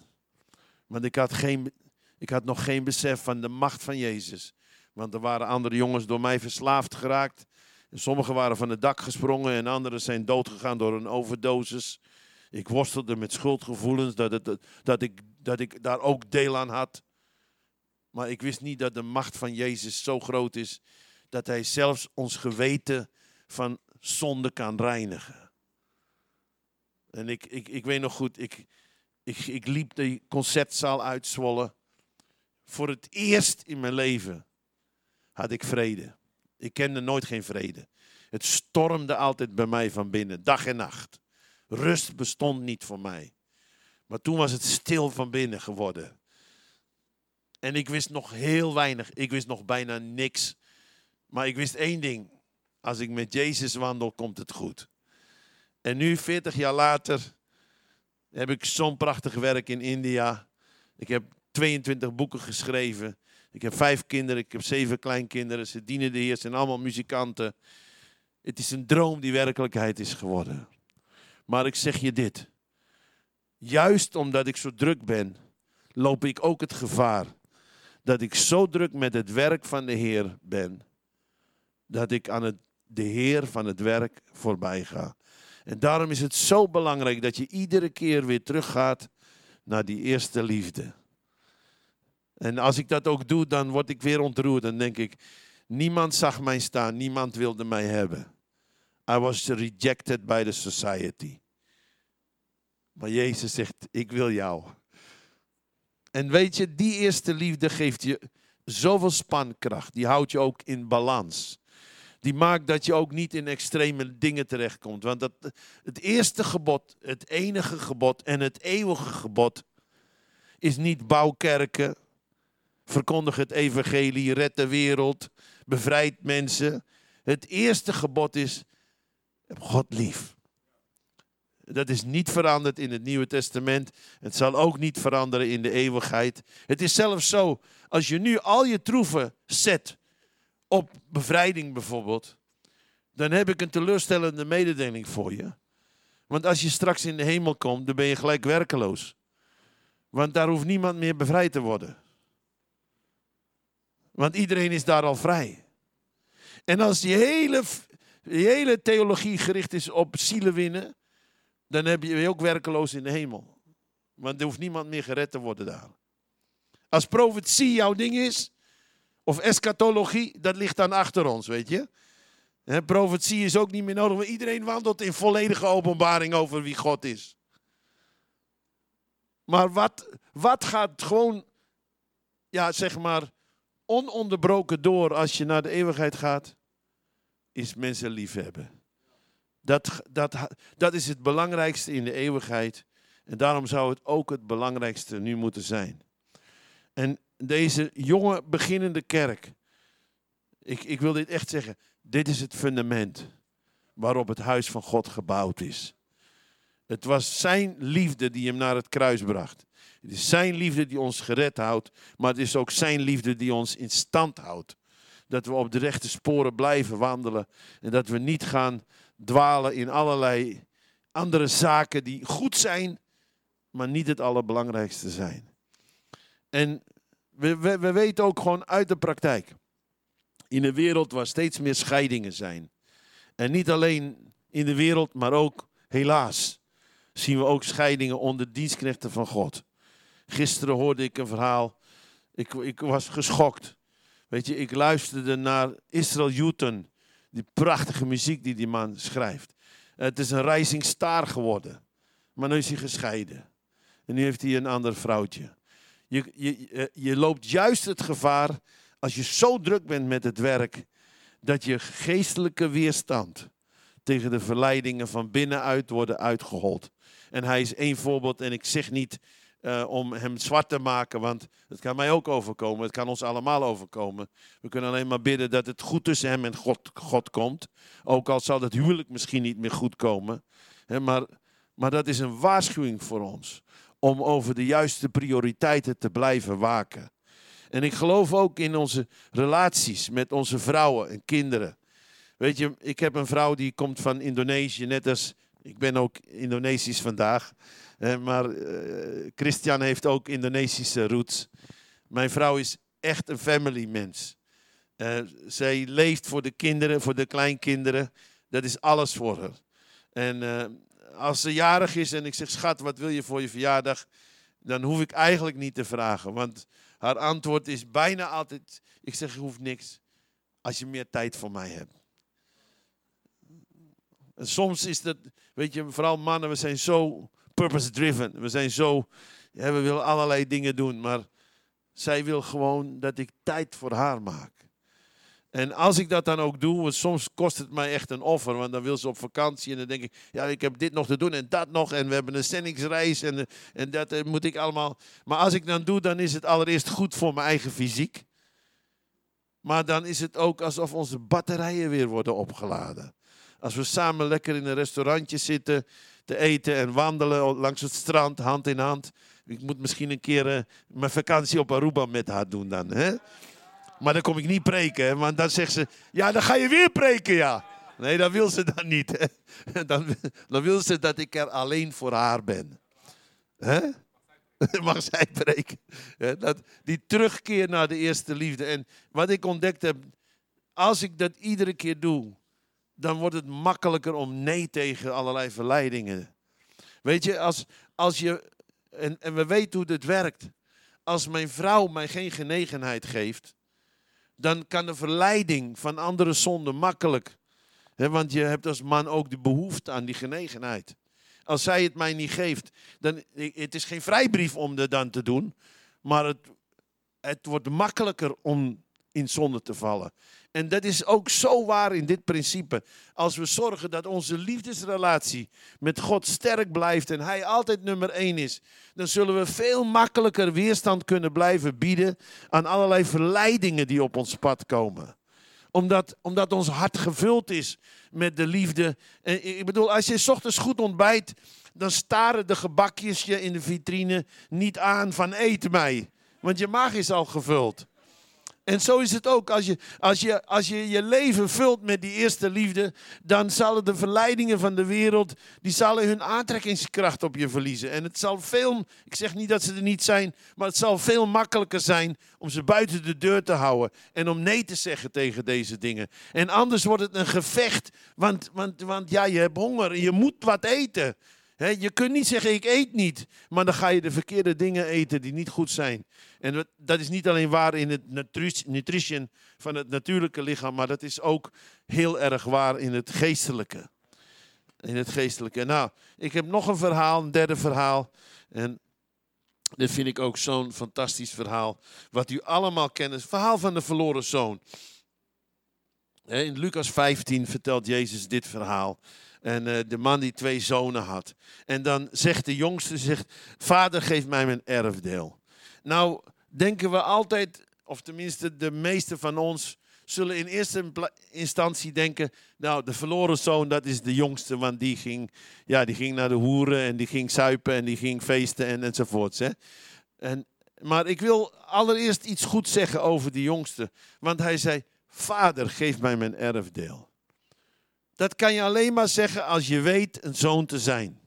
Want ik had, geen, ik had nog geen besef van de macht van Jezus. Want er waren andere jongens door mij verslaafd geraakt. Sommigen waren van het dak gesprongen en anderen zijn doodgegaan door een overdosis. Ik worstelde met schuldgevoelens dat, het, dat, ik, dat ik daar ook deel aan had. Maar ik wist niet dat de macht van Jezus zo groot is dat Hij zelfs ons geweten van zonde kan reinigen. En ik, ik, ik weet nog goed, ik, ik, ik liep de concertzaal uitzwollen. Voor het eerst in mijn leven had ik vrede. Ik kende nooit geen vrede. Het stormde altijd bij mij van binnen, dag en nacht. Rust bestond niet voor mij. Maar toen was het stil van binnen geworden. En ik wist nog heel weinig. Ik wist nog bijna niks. Maar ik wist één ding. Als ik met Jezus wandel, komt het goed. En nu, 40 jaar later, heb ik zo'n prachtig werk in India. Ik heb 22 boeken geschreven. Ik heb vijf kinderen, ik heb zeven kleinkinderen. Ze dienen de Heer, zijn allemaal muzikanten. Het is een droom die werkelijkheid is geworden. Maar ik zeg je dit. Juist omdat ik zo druk ben, loop ik ook het gevaar dat ik zo druk met het werk van de Heer ben, dat ik aan het, de Heer van het werk voorbij ga. En daarom is het zo belangrijk dat je iedere keer weer teruggaat naar die eerste liefde. En als ik dat ook doe, dan word ik weer ontroerd. Dan denk ik, niemand zag mij staan, niemand wilde mij hebben. I was rejected by the society. Maar Jezus zegt, ik wil jou. En weet je, die eerste liefde geeft je zoveel spankracht. Die houdt je ook in balans. Die maakt dat je ook niet in extreme dingen terechtkomt. Want dat, het eerste gebod, het enige gebod en het eeuwige gebod is niet bouwkerken, Verkondig het evangelie, red de wereld, bevrijd mensen. Het eerste gebod is, heb God lief. Dat is niet veranderd in het Nieuwe Testament. Het zal ook niet veranderen in de eeuwigheid. Het is zelfs zo, als je nu al je troeven zet op bevrijding bijvoorbeeld, dan heb ik een teleurstellende mededeling voor je. Want als je straks in de hemel komt, dan ben je gelijk werkeloos. Want daar hoeft niemand meer bevrijd te worden. Want iedereen is daar al vrij. En als die hele, hele theologie gericht is op zielen winnen, dan heb je ook werkeloos in de hemel. Want er hoeft niemand meer gered te worden daar. Als profetie jouw ding is, of eschatologie, dat ligt dan achter ons, weet je. En profetie is ook niet meer nodig, want iedereen wandelt in volledige openbaring over wie God is. Maar wat, wat gaat gewoon, ja, zeg maar, ononderbroken door als je naar de eeuwigheid gaat, is mensen liefhebben. Dat, dat, dat is het belangrijkste in de eeuwigheid. En daarom zou het ook het belangrijkste nu moeten zijn. En deze jonge beginnende kerk, ik, ik wil dit echt zeggen. Dit is het fundament waarop het huis van God gebouwd is. Het was zijn liefde die hem naar het kruis bracht. Het is zijn liefde die ons gered houdt, maar het is ook zijn liefde die ons in stand houdt. Dat we op de rechte sporen blijven wandelen en dat we niet gaan dwalen in allerlei andere zaken die goed zijn, maar niet het allerbelangrijkste zijn. En we, we, we weten ook gewoon uit de praktijk. In een wereld waar steeds meer scheidingen zijn. En niet alleen in de wereld, maar ook helaas zien we ook scheidingen onder dienstknechten van God. Gisteren hoorde ik een verhaal. Ik, ik was geschokt. Weet je, ik luisterde naar Israel Newton. Die prachtige muziek die die man schrijft. Het is een rising star geworden. Maar nu is hij gescheiden. En nu heeft hij een ander vrouwtje. Je, je, je loopt juist het gevaar, als je zo druk bent met het werk, dat je geestelijke weerstand tegen de verleidingen van binnenuit worden uitgehold. En hij is één voorbeeld. En ik zeg niet uh, om hem zwart te maken, want het kan mij ook overkomen. Het kan ons allemaal overkomen. We kunnen alleen maar bidden dat het goed tussen hem en God, God komt. Ook al zal het huwelijk misschien niet meer goed komen. maar, maar dat is een waarschuwing voor ons. Om over de juiste prioriteiten te blijven waken. En ik geloof ook in onze relaties met onze vrouwen en kinderen. Weet je, ik heb een vrouw die komt van Indonesië, net als ik ben ook Indonesisch vandaag. maar uh, Christian heeft ook Indonesische roots. Mijn vrouw is echt een family mens. Uh, zij leeft voor de kinderen, voor de kleinkinderen. Dat is alles voor haar. En uh, als ze jarig is en ik zeg, schat, wat wil je voor je verjaardag? Dan hoef ik eigenlijk niet te vragen. Want haar antwoord is bijna altijd, ik zeg, je hoeft niks. Als je meer tijd voor mij hebt. En soms is dat, weet je, vooral mannen, we zijn zo purpose-driven. We zijn zo, ja, we willen allerlei dingen doen, maar zij wil gewoon dat ik tijd voor haar maak. En als ik dat dan ook doe, want soms kost het mij echt een offer, want dan wil ze op vakantie en dan denk ik, ja, ik heb dit nog te doen en dat nog en we hebben een zendingsreis en, en dat eh, moet ik allemaal. Maar als ik dan doe, dan is het allereerst goed voor mijn eigen fysiek. Maar dan is het ook alsof onze batterijen weer worden opgeladen. Als we samen lekker in een restaurantje zitten te eten en wandelen langs het strand, hand in hand. Ik moet misschien een keer uh, mijn vakantie op Aruba met haar doen dan. Hè? Maar dan kom ik niet preken, want dan zegt ze, ja, dan ga je weer preken, ja. Nee, dat wil ze dan niet. Hè? Dan, dan wil ze dat ik er alleen voor haar ben. Hè? Mag zij preken. Dat, die terugkeer naar de eerste liefde. En wat ik ontdekt heb, als ik dat iedere keer doe, dan wordt het makkelijker om nee tegen allerlei verleidingen. Weet je, als, als je, en, en we weten hoe dit werkt. Als mijn vrouw mij geen genegenheid geeft, dan kan de verleiding van andere zonden makkelijk. Want je hebt als man ook de behoefte aan die genegenheid. Als zij het mij niet geeft, dan het is geen vrijbrief om dat dan te doen, maar het, het wordt makkelijker om in zonde te vallen. En dat is ook zo waar in dit principe. Als we zorgen dat onze liefdesrelatie met God sterk blijft en Hij altijd nummer één is, dan zullen we veel makkelijker weerstand kunnen blijven bieden aan allerlei verleidingen die op ons pad komen. Omdat, omdat ons hart gevuld is met de liefde. En ik bedoel, als je s ochtends goed ontbijt, dan staren de gebakjes je in de vitrine niet aan van eet mij. Want je maag is al gevuld. En zo is het ook. Als je, als, je, als je je leven vult met die eerste liefde, dan zullen de verleidingen van de wereld, die zullen hun aantrekkingskracht op je verliezen. En het zal veel, ik zeg niet dat ze er niet zijn, maar het zal veel makkelijker zijn om ze buiten de deur te houden. En om nee te zeggen tegen deze dingen. En anders wordt het een gevecht, want, want, want ja, je hebt honger en je moet wat eten je kunt niet zeggen, ik eet niet. Maar dan ga je de verkeerde dingen eten die niet goed zijn. En dat is niet alleen waar in het nutrition van het natuurlijke lichaam, maar dat is ook heel erg waar in het geestelijke. In het geestelijke. Nou, ik heb nog een verhaal, een derde verhaal. En dit vind ik ook zo'n fantastisch verhaal. Wat u allemaal kent. Het verhaal van de verloren zoon. In Lucas 15 vertelt Jezus dit verhaal. En uh, de man die twee zonen had. En dan zegt de jongste, zegt, vader geef mij mijn erfdeel. Nou, denken we altijd, of tenminste de meeste van ons, zullen in eerste instantie denken, nou de verloren zoon dat is de jongste, want die ging, ja, die ging naar de hoeren en die ging zuipen en die ging feesten en enzovoorts. Hè. En, maar ik wil allereerst iets goed zeggen over die jongste, want hij zei, vader geef mij mijn erfdeel. Dat kan je alleen maar zeggen als je weet een zoon te zijn.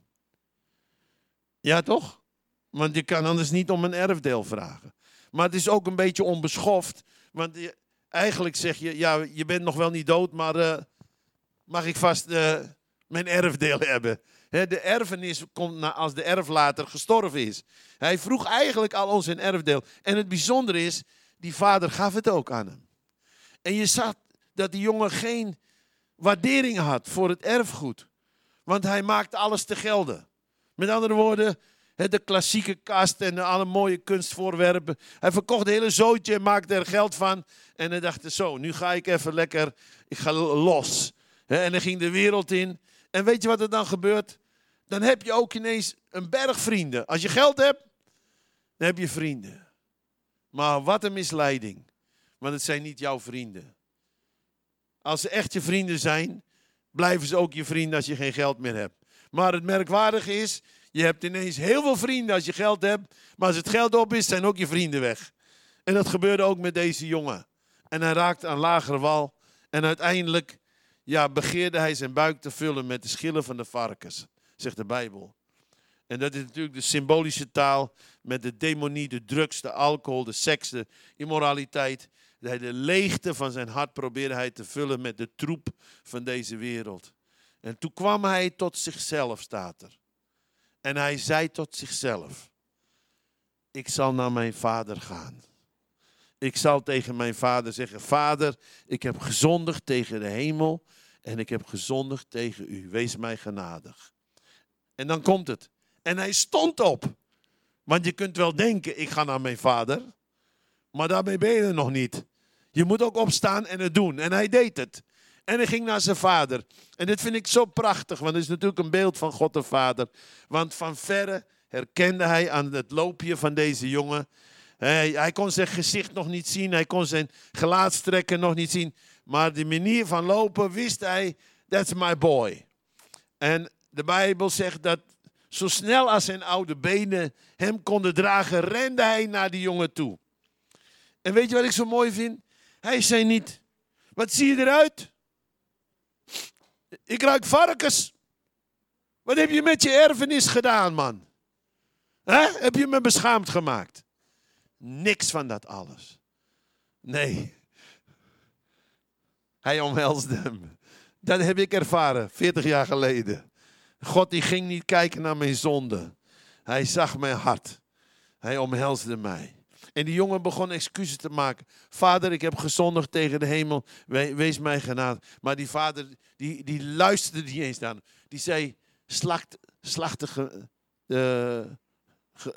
Ja toch? Want je kan anders niet om een erfdeel vragen. Maar het is ook een beetje onbeschoft. Want je, eigenlijk zeg je, ja, je bent nog wel niet dood, maar uh, mag ik vast uh, mijn erfdeel hebben? de erfenis komt na, als de erflater gestorven is. Hij vroeg eigenlijk al ons een erfdeel. En het bijzondere is, die vader gaf het ook aan hem. En je zag dat die jongen geen waardering had voor het erfgoed. Want hij maakte alles te gelden. Met andere woorden, de klassieke kast en alle mooie kunstvoorwerpen. Hij verkocht het hele zootje en maakte er geld van. En hij dacht zo, nu ga ik even lekker, ik ga los. En dan ging de wereld in. En weet je wat er dan gebeurt? Dan heb je ook ineens een berg vrienden. Als je geld hebt, dan heb je vrienden. Maar wat een misleiding. Want het zijn niet jouw vrienden. Als ze echt je vrienden zijn, blijven ze ook je vrienden als je geen geld meer hebt. Maar het merkwaardige is, je hebt ineens heel veel vrienden als je geld hebt. Maar als het geld op is, zijn ook je vrienden weg. En dat gebeurde ook met deze jongen. En hij raakte aan lagere wal. En uiteindelijk ja, begeerde hij zijn buik te vullen met de schillen van de varkens, zegt de Bijbel. En dat is natuurlijk de symbolische taal met de demonie, de drugs, de alcohol, de seks, de immoraliteit. De leegte van zijn hart probeerde hij te vullen met de troep van deze wereld. En toen kwam hij tot zichzelf, staat er. En hij zei tot zichzelf: Ik zal naar mijn vader gaan. Ik zal tegen mijn vader zeggen: Vader, ik heb gezondigd tegen de hemel en ik heb gezondigd tegen u. Wees mij genadig. En dan komt het. En hij stond op. Want je kunt wel denken: Ik ga naar mijn vader. Maar daarmee ben je er nog niet. Je moet ook opstaan en het doen. En hij deed het. En hij ging naar zijn vader. En dit vind ik zo prachtig, want het is natuurlijk een beeld van God de Vader. Want van verre herkende hij aan het loopje van deze jongen. Hij, hij kon zijn gezicht nog niet zien, hij kon zijn gelaatstrekken nog niet zien. Maar de manier van lopen wist hij, that's my boy. En de Bijbel zegt dat zo snel als zijn oude benen hem konden dragen, rende hij naar die jongen toe. En weet je wat ik zo mooi vind? Hij zei niet, wat zie je eruit? Ik ruik varkens. Wat heb je met je erfenis gedaan, man? He? Heb je me beschaamd gemaakt? Niks van dat alles. Nee. Hij omhelsde hem. Dat heb ik ervaren, 40 jaar geleden. God die ging niet kijken naar mijn zonde. Hij zag mijn hart. Hij omhelsde mij. En die jongen begon excuses te maken. Vader, ik heb gezondigd tegen de hemel. Wees mij genadig. Maar die vader, die, die luisterde niet eens naar Die zei, slacht, de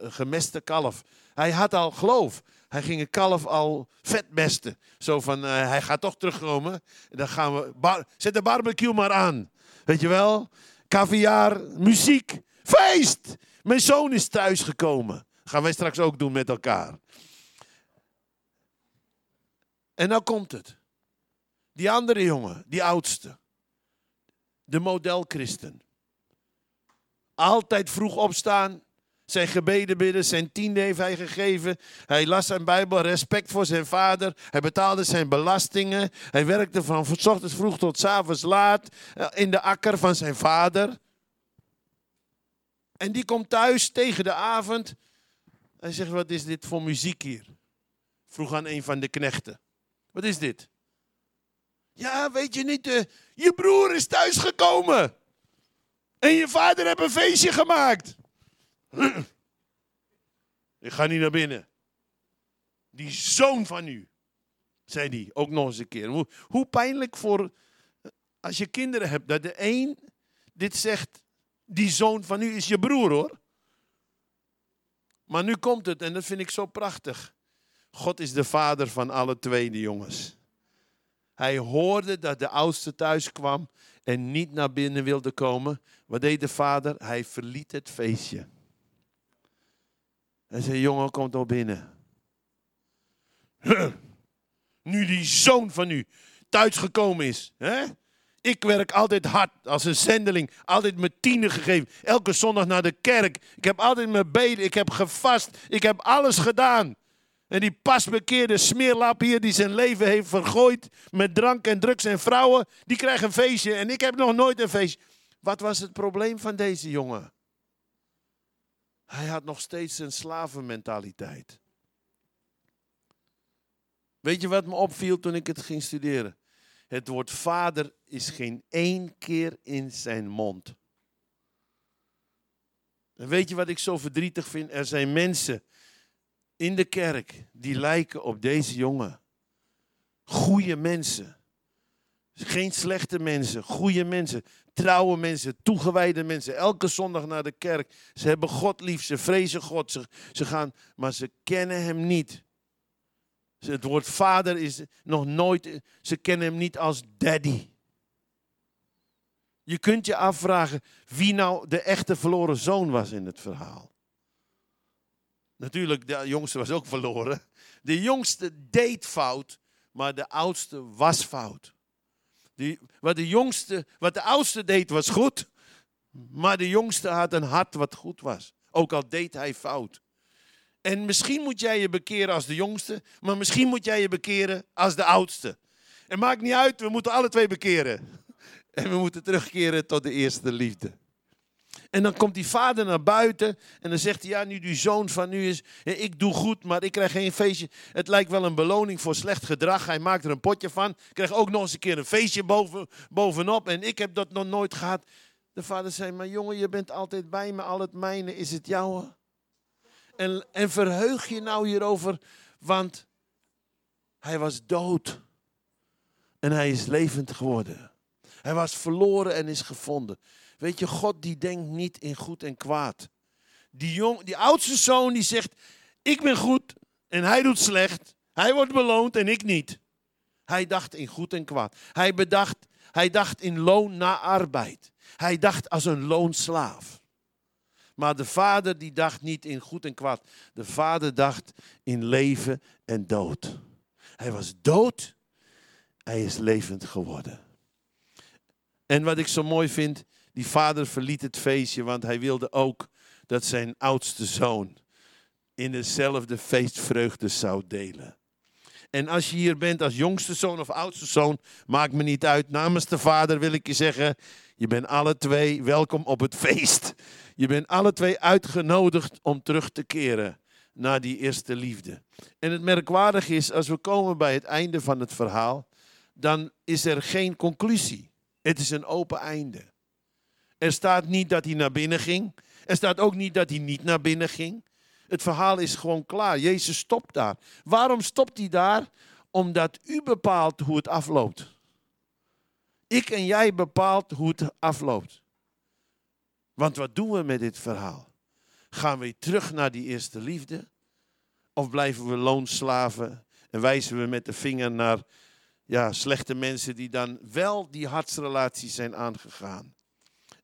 gemeste kalf. Hij had al geloof. Hij ging een kalf al vetmesten. Zo van, uh, hij gaat toch terugkomen. En dan gaan we, zet de barbecue maar aan. Weet je wel? Caviar, muziek, feest. Mijn zoon is thuisgekomen. Gaan wij straks ook doen met elkaar. En nou komt het. Die andere jongen, die oudste. De modelchristen. Altijd vroeg opstaan. Zijn gebeden bidden, zijn tiende heeft hij gegeven. Hij las zijn Bijbel, respect voor zijn vader. Hij betaalde zijn belastingen. Hij werkte van ochtends vroeg tot s avonds laat eh, in de akker van zijn vader. En die komt thuis tegen de avond. Hij zegt, wat is dit voor muziek hier? Vroeg aan een van de knechten. Wat is dit? Ja, weet je niet, uh, je broer is thuisgekomen. En je vader heeft een feestje gemaakt. Ik ga niet naar binnen. Die zoon van u, zei hij ook nog eens een keer. Hoe, hoe pijnlijk voor, als je kinderen hebt, dat de een dit zegt, die zoon van u is je broer hoor. Maar nu komt het en dat vind ik zo prachtig. God is de vader van alle tweede jongens. Hij hoorde dat de oudste thuis kwam en niet naar binnen wilde komen. Wat deed de vader? Hij verliet het feestje. Hij zei, jongen, kom toch binnen. Nu die zoon van u thuisgekomen is. Hè? Ik werk altijd hard als een zendeling. Altijd mijn tienen gegeven. Elke zondag naar de kerk. Ik heb altijd mijn beden. Ik heb gevast. Ik heb alles gedaan. En die pasbekeerde smeerlap hier die zijn leven heeft vergooid met drank en drugs en vrouwen, die krijgt een feestje en ik heb nog nooit een feestje. Wat was het probleem van deze jongen? Hij had nog steeds een slavenmentaliteit. Weet je wat me opviel toen ik het ging studeren? Het woord vader is geen één keer in zijn mond. En weet je wat ik zo verdrietig vind? Er zijn mensen in de kerk die lijken op deze jongen. Goede mensen. Geen slechte mensen, goede mensen, trouwe mensen, toegewijde mensen. Elke zondag naar de kerk. Ze hebben God lief, ze vrezen God. Ze, ze gaan, maar ze kennen hem niet. Het woord vader is nog nooit, ze kennen hem niet als daddy. Je kunt je afvragen wie nou de echte verloren zoon was in het verhaal. Natuurlijk, de jongste was ook verloren. De jongste deed fout, maar de oudste was fout. Die, wat, de jongste, wat de oudste deed was goed, maar de jongste had een hart wat goed was. Ook al deed hij fout. En misschien moet jij je bekeren als de jongste, maar misschien moet jij je bekeren als de oudste. Het maakt niet uit, we moeten alle twee bekeren. En we moeten terugkeren tot de eerste liefde. En dan komt die vader naar buiten en dan zegt hij, ja, nu die zoon van u is, ik doe goed, maar ik krijg geen feestje. Het lijkt wel een beloning voor slecht gedrag. Hij maakt er een potje van. Ik krijg ook nog eens een keer een feestje boven, bovenop en ik heb dat nog nooit gehad. De vader zei, maar jongen, je bent altijd bij me, al het mijne is het jouwe. En, en verheug je nou hierover, want hij was dood en hij is levend geworden. Hij was verloren en is gevonden. Weet je, God die denkt niet in goed en kwaad. Die, jong, die oudste zoon die zegt, ik ben goed en hij doet slecht. Hij wordt beloond en ik niet. Hij dacht in goed en kwaad. Hij, bedacht, hij dacht in loon na arbeid. Hij dacht als een loonslaaf. Maar de vader die dacht niet in goed en kwaad. De vader dacht in leven en dood. Hij was dood. Hij is levend geworden. En wat ik zo mooi vind, die vader verliet het feestje, want hij wilde ook dat zijn oudste zoon in dezelfde feestvreugde zou delen. En als je hier bent als jongste zoon of oudste zoon, maakt me niet uit. Namens de vader wil ik je zeggen, je bent alle twee welkom op het feest. Je bent alle twee uitgenodigd om terug te keren naar die eerste liefde. En het merkwaardige is, als we komen bij het einde van het verhaal, dan is er geen conclusie. Het is een open einde. Er staat niet dat hij naar binnen ging. Er staat ook niet dat hij niet naar binnen ging. Het verhaal is gewoon klaar. Jezus stopt daar. Waarom stopt hij daar? Omdat u bepaalt hoe het afloopt. Ik en jij bepaalt hoe het afloopt. Want wat doen we met dit verhaal? Gaan we terug naar die eerste liefde? Of blijven we loonslaven en wijzen we met de vinger naar ja, slechte mensen die dan wel die hartsrelatie zijn aangegaan?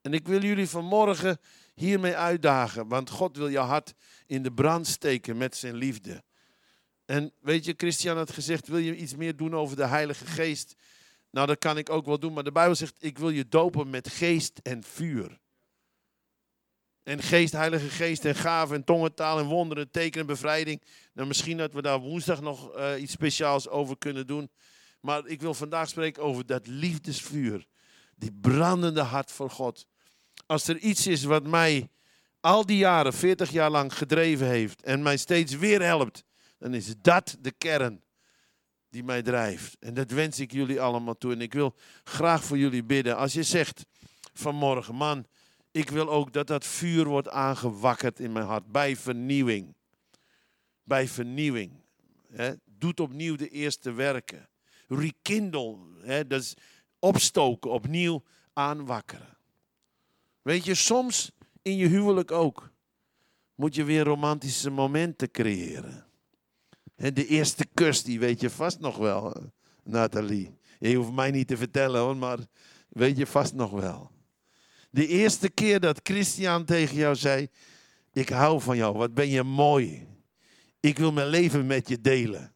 En ik wil jullie vanmorgen hiermee uitdagen, want God wil je hart in de brand steken met zijn liefde. En weet je, Christian had gezegd, wil je iets meer doen over de Heilige Geest? Nou, dat kan ik ook wel doen, maar de Bijbel zegt, ik wil je dopen met geest en vuur. En geest, heilige geest en gaven en tongentaal en wonderen, tekenen, bevrijding. Nou, misschien dat we daar woensdag nog uh, iets speciaals over kunnen doen. Maar ik wil vandaag spreken over dat liefdesvuur. Die brandende hart voor God. Als er iets is wat mij al die jaren, 40 jaar lang gedreven heeft en mij steeds weer helpt, dan is dat de kern die mij drijft. En dat wens ik jullie allemaal toe. En ik wil graag voor jullie bidden. Als je zegt vanmorgen, man, ik wil ook dat dat vuur wordt aangewakkerd in mijn hart bij vernieuwing. Bij vernieuwing. Hè. Doet opnieuw de eerste werken. Rekindle, dat is opstoken, opnieuw aanwakkeren. Weet je, soms in je huwelijk ook moet je weer romantische momenten creëren. de eerste kus, die weet je vast nog wel, Nathalie. Je hoeft mij niet te vertellen hoor, maar weet je vast nog wel. De eerste keer dat Christian tegen jou zei: Ik hou van jou, wat ben je mooi. Ik wil mijn leven met je delen.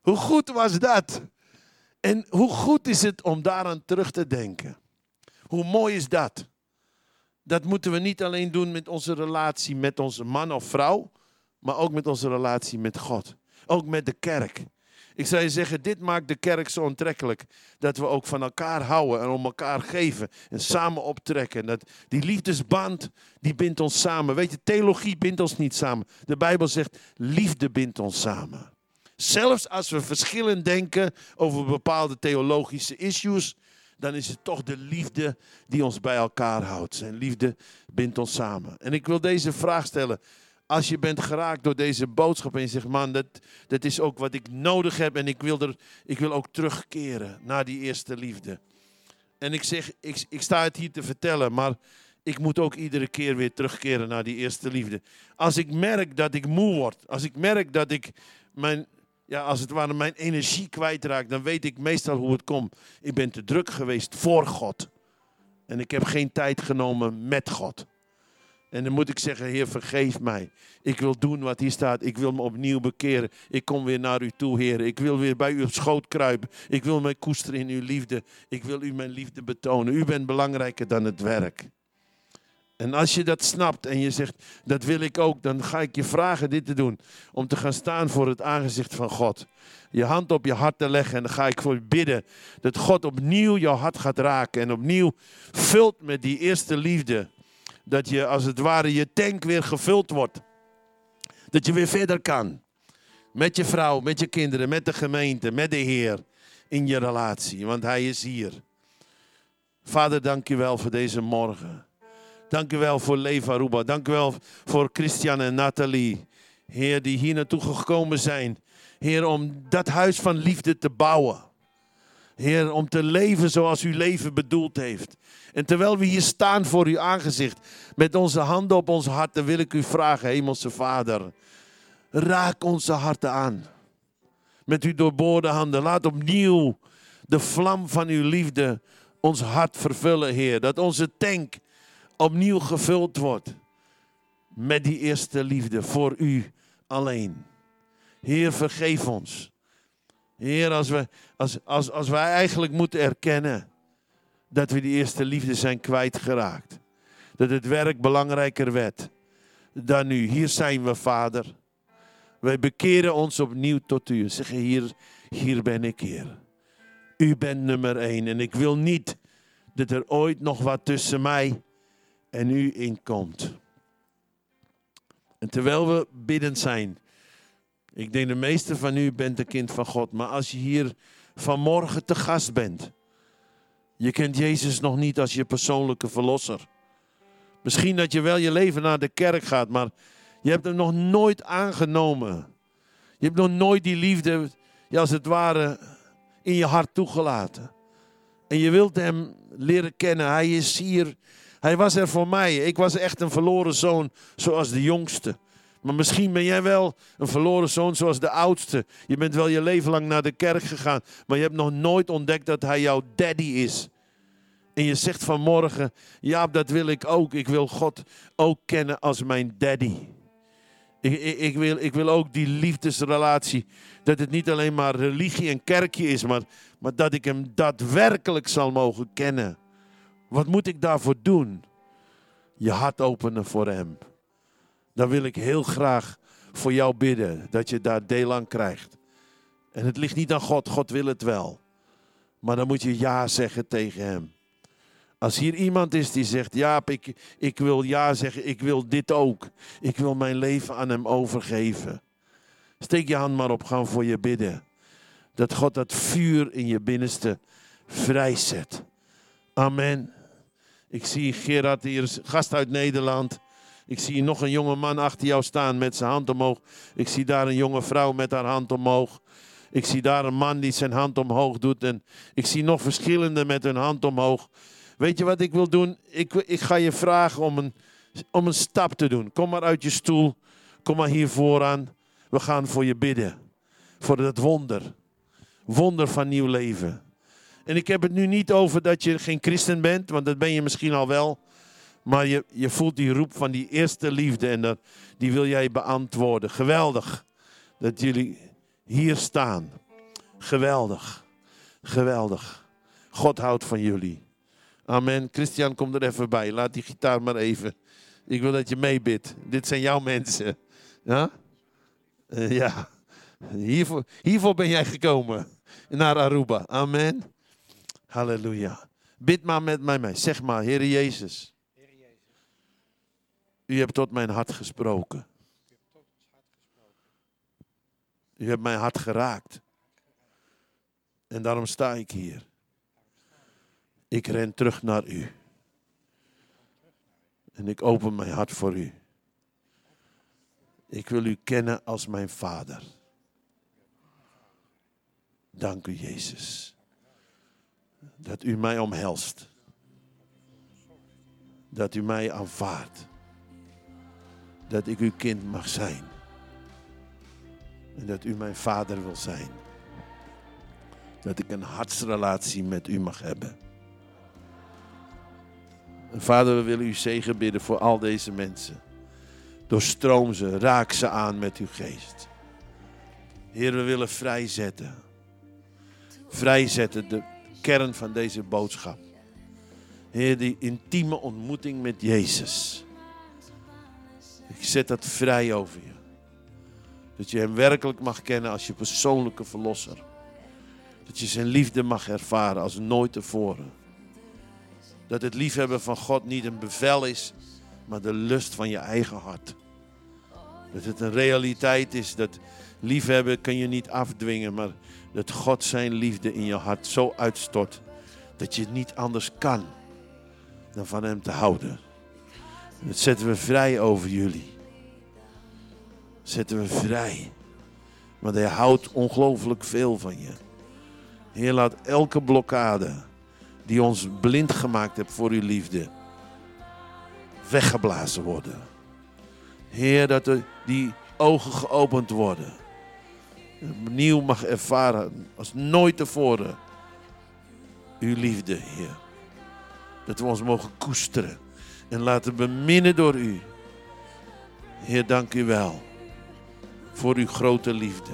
Hoe goed was dat? En hoe goed is het om daaraan terug te denken? Hoe mooi is dat? Dat moeten we niet alleen doen met onze relatie met onze man of vrouw, maar ook met onze relatie met God. Ook met de kerk. Ik zou je zeggen, dit maakt de kerk zo onttrekkelijk. Dat we ook van elkaar houden en om elkaar geven en samen optrekken. Dat, die liefdesband, die bindt ons samen. Weet je, theologie bindt ons niet samen. De Bijbel zegt, liefde bindt ons samen. Zelfs als we verschillend denken over bepaalde theologische issues, dan is het toch de liefde die ons bij elkaar houdt. Zijn liefde bindt ons samen. En ik wil deze vraag stellen. Als je bent geraakt door deze boodschap en je zegt, man, dat, dat is ook wat ik nodig heb en ik wil, er, ik wil ook terugkeren naar die eerste liefde. En ik zeg, ik, ik sta het hier te vertellen, maar ik moet ook iedere keer weer terugkeren naar die eerste liefde. Als ik merk dat ik moe word, als ik merk dat ik mijn, ja, als het ware mijn energie kwijtraak, dan weet ik meestal hoe het komt. Ik ben te druk geweest voor God. En ik heb geen tijd genomen met God. En dan moet ik zeggen, Heer, vergeef mij. Ik wil doen wat hier staat. Ik wil me opnieuw bekeren. Ik kom weer naar u toe, Heer. Ik wil weer bij u op schoot kruipen. Ik wil mij koesteren in uw liefde. Ik wil u mijn liefde betonen. U bent belangrijker dan het werk. En als je dat snapt en je zegt, dat wil ik ook, dan ga ik je vragen dit te doen. Om te gaan staan voor het aangezicht van God. Je hand op je hart te leggen en dan ga ik voor je bidden. Dat God opnieuw jouw hart gaat raken en opnieuw vult met die eerste liefde. Dat je als het ware je tank weer gevuld wordt. Dat je weer verder kan. Met je vrouw, met je kinderen, met de gemeente, met de Heer. In je relatie, want Hij is hier. Vader, dank je wel voor deze morgen. Dank u wel voor Leva Ruba. Dank u wel voor Christian en Nathalie. Heer, die hier naartoe gekomen zijn. Heer, om dat huis van liefde te bouwen. Heer, om te leven zoals uw leven bedoeld heeft. En terwijl we hier staan voor uw aangezicht, met onze handen op ons harten, wil ik u vragen, Hemelse Vader. Raak onze harten aan. Met uw doorboorde handen. Laat opnieuw de vlam van uw liefde ons hart vervullen, Heer. Dat onze tank opnieuw gevuld wordt met die eerste liefde voor u alleen. Heer, vergeef ons. Heer, als, we, als, als, als wij eigenlijk moeten erkennen dat we die eerste liefde zijn kwijtgeraakt. Dat het werk belangrijker werd dan nu. Hier zijn we, Vader. Wij bekeren ons opnieuw tot u. Zeggen, hier, hier ben ik, Heer. U bent nummer één. En ik wil niet dat er ooit nog wat tussen mij en u inkomt. En terwijl we biddend zijn, ik denk de meeste van u bent een kind van God, maar als je hier vanmorgen te gast bent, je kent Jezus nog niet als je persoonlijke verlosser. Misschien dat je wel je leven naar de kerk gaat, maar je hebt hem nog nooit aangenomen. Je hebt nog nooit die liefde, ja, als het ware, in je hart toegelaten. En je wilt hem leren kennen. Hij is hier hij was er voor mij. Ik was echt een verloren zoon, zoals de jongste. Maar misschien ben jij wel een verloren zoon zoals de oudste. Je bent wel je leven lang naar de kerk gegaan, maar je hebt nog nooit ontdekt dat hij jouw daddy is. En je zegt vanmorgen, ja, dat wil ik ook. Ik wil God ook kennen als mijn daddy. Ik, ik, ik, wil, ik wil ook die liefdesrelatie. Dat het niet alleen maar religie en kerkje is, maar, maar dat ik hem daadwerkelijk zal mogen kennen. Wat moet ik daarvoor doen? Je hart openen voor Hem. Dan wil ik heel graag voor jou bidden dat je daar deel aan krijgt. En het ligt niet aan God, God wil het wel. Maar dan moet je ja zeggen tegen Hem. Als hier iemand is die zegt, Jaap, ik, ik wil ja zeggen, ik wil dit ook. Ik wil mijn leven aan Hem overgeven. Steek je hand maar op, gaan voor je bidden. Dat God dat vuur in je binnenste vrijzet. Amen. Ik zie Gerard hier, gast uit Nederland. Ik zie nog een jonge man achter jou staan met zijn hand omhoog. Ik zie daar een jonge vrouw met haar hand omhoog. Ik zie daar een man die zijn hand omhoog doet. En ik zie nog verschillende met hun hand omhoog. Weet je wat ik wil doen? Ik, ik ga je vragen om een, om een stap te doen. Kom maar uit je stoel. Kom maar hier vooraan. We gaan voor je bidden. Voor dat wonder. Wonder van nieuw leven. En ik heb het nu niet over dat je geen christen bent, want dat ben je misschien al wel. Maar je, je voelt die roep van die eerste liefde en dat, die wil jij beantwoorden. Geweldig dat jullie hier staan. Geweldig. Geweldig. God houdt van jullie. Amen. Christian, kom er even bij. Laat die gitaar maar even. Ik wil dat je meebidt. Dit zijn jouw mensen. Ja? Uh, ja. Hiervoor, hiervoor ben jij gekomen. Naar Aruba. Amen. Halleluja. Bid maar met mij mee. Zeg maar, Heer Jezus. U hebt tot mijn hart gesproken. U hebt mijn hart geraakt. En daarom sta ik hier. Ik ren terug naar u. En ik open mijn hart voor u. Ik wil u kennen als mijn vader. Dank u, Jezus. Dat u mij omhelst. Dat u mij aanvaardt. Dat ik uw kind mag zijn. En dat u mijn vader wil zijn. Dat ik een hartsrelatie met u mag hebben. En vader, we willen u zegen bidden voor al deze mensen. Doorstroom ze, raak ze aan met uw geest. Heer, we willen vrijzetten. Vrijzetten, de kern van deze boodschap. Heer, die intieme ontmoeting met Jezus. Ik zet dat vrij over je. Dat je Hem werkelijk mag kennen als je persoonlijke verlosser. Dat je Zijn liefde mag ervaren als nooit tevoren. Dat het liefhebben van God niet een bevel is, maar de lust van je eigen hart. Dat het een realiteit is dat liefhebben kun je niet afdwingen, maar dat God zijn liefde in je hart zo uitstort dat je het niet anders kan dan van Hem te houden. Dat zetten we vrij over jullie. Zetten we vrij. Want Hij houdt ongelooflijk veel van je. Heer, laat elke blokkade die ons blind gemaakt hebt voor uw liefde, weggeblazen worden. Heer, dat er die ogen geopend worden. Opnieuw mag ervaren als nooit tevoren uw liefde, Heer. Dat we ons mogen koesteren en laten beminnen door u. Heer, dank u wel voor uw grote liefde.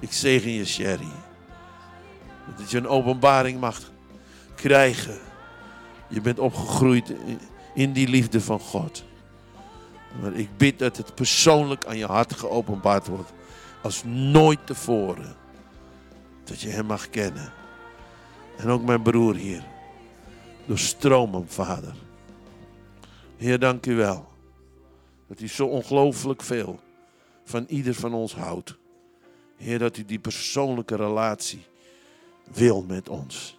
Ik zegen je, Sherry. Dat je een openbaring mag krijgen. Je bent opgegroeid in die liefde van God. Maar ik bid dat het persoonlijk aan je hart geopenbaard wordt. Als nooit tevoren. Dat je hem mag kennen. En ook mijn broer hier. Doorstroom hem, vader. Heer, dank u wel. Dat u zo ongelooflijk veel van ieder van ons houdt. Heer, dat u die persoonlijke relatie wil met ons.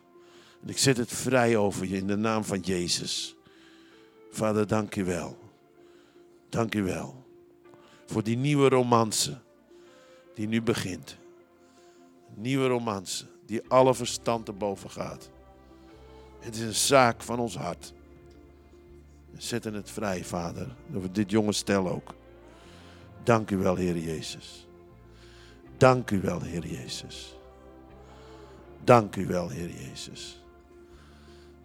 En ik zet het vrij over je in de naam van Jezus. Vader, dank u wel. Dank u wel. Voor die nieuwe romance die nu begint. nieuwe romance die alle verstand te boven gaat. Het is een zaak van ons hart. We zetten het vrij, Vader. Over dit jonge stel ook. Dank u wel, Heer Jezus. Dank u wel, Heer Jezus. Dank u wel, Heer Jezus.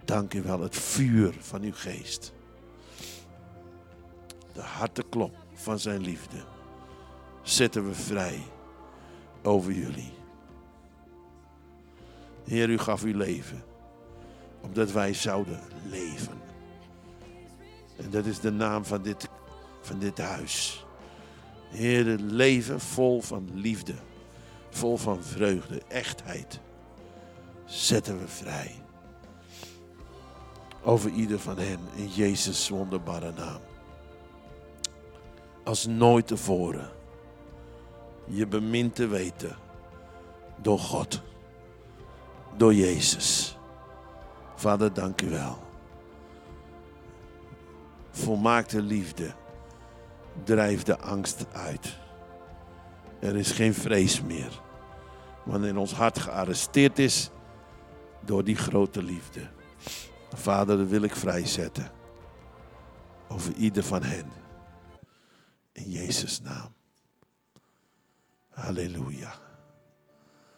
Dank u wel, het vuur van uw geest. De harteklop van zijn liefde zetten we vrij over jullie. Heer, u gaf uw leven, opdat wij zouden leven. En dat is de naam van dit, van dit huis. Heer, leven vol van liefde, vol van vreugde, echtheid, zetten we vrij. Over ieder van hen in Jezus' wonderbare naam. Als nooit tevoren. Je bemind te weten door God, door Jezus. Vader, dank u wel. Volmaakte liefde drijft de angst uit. Er is geen vrees meer. Want in ons hart gearresteerd is door die grote liefde. Vader, dat wil ik vrijzetten. Over ieder van hen. In Jezus' naam. Halleluja.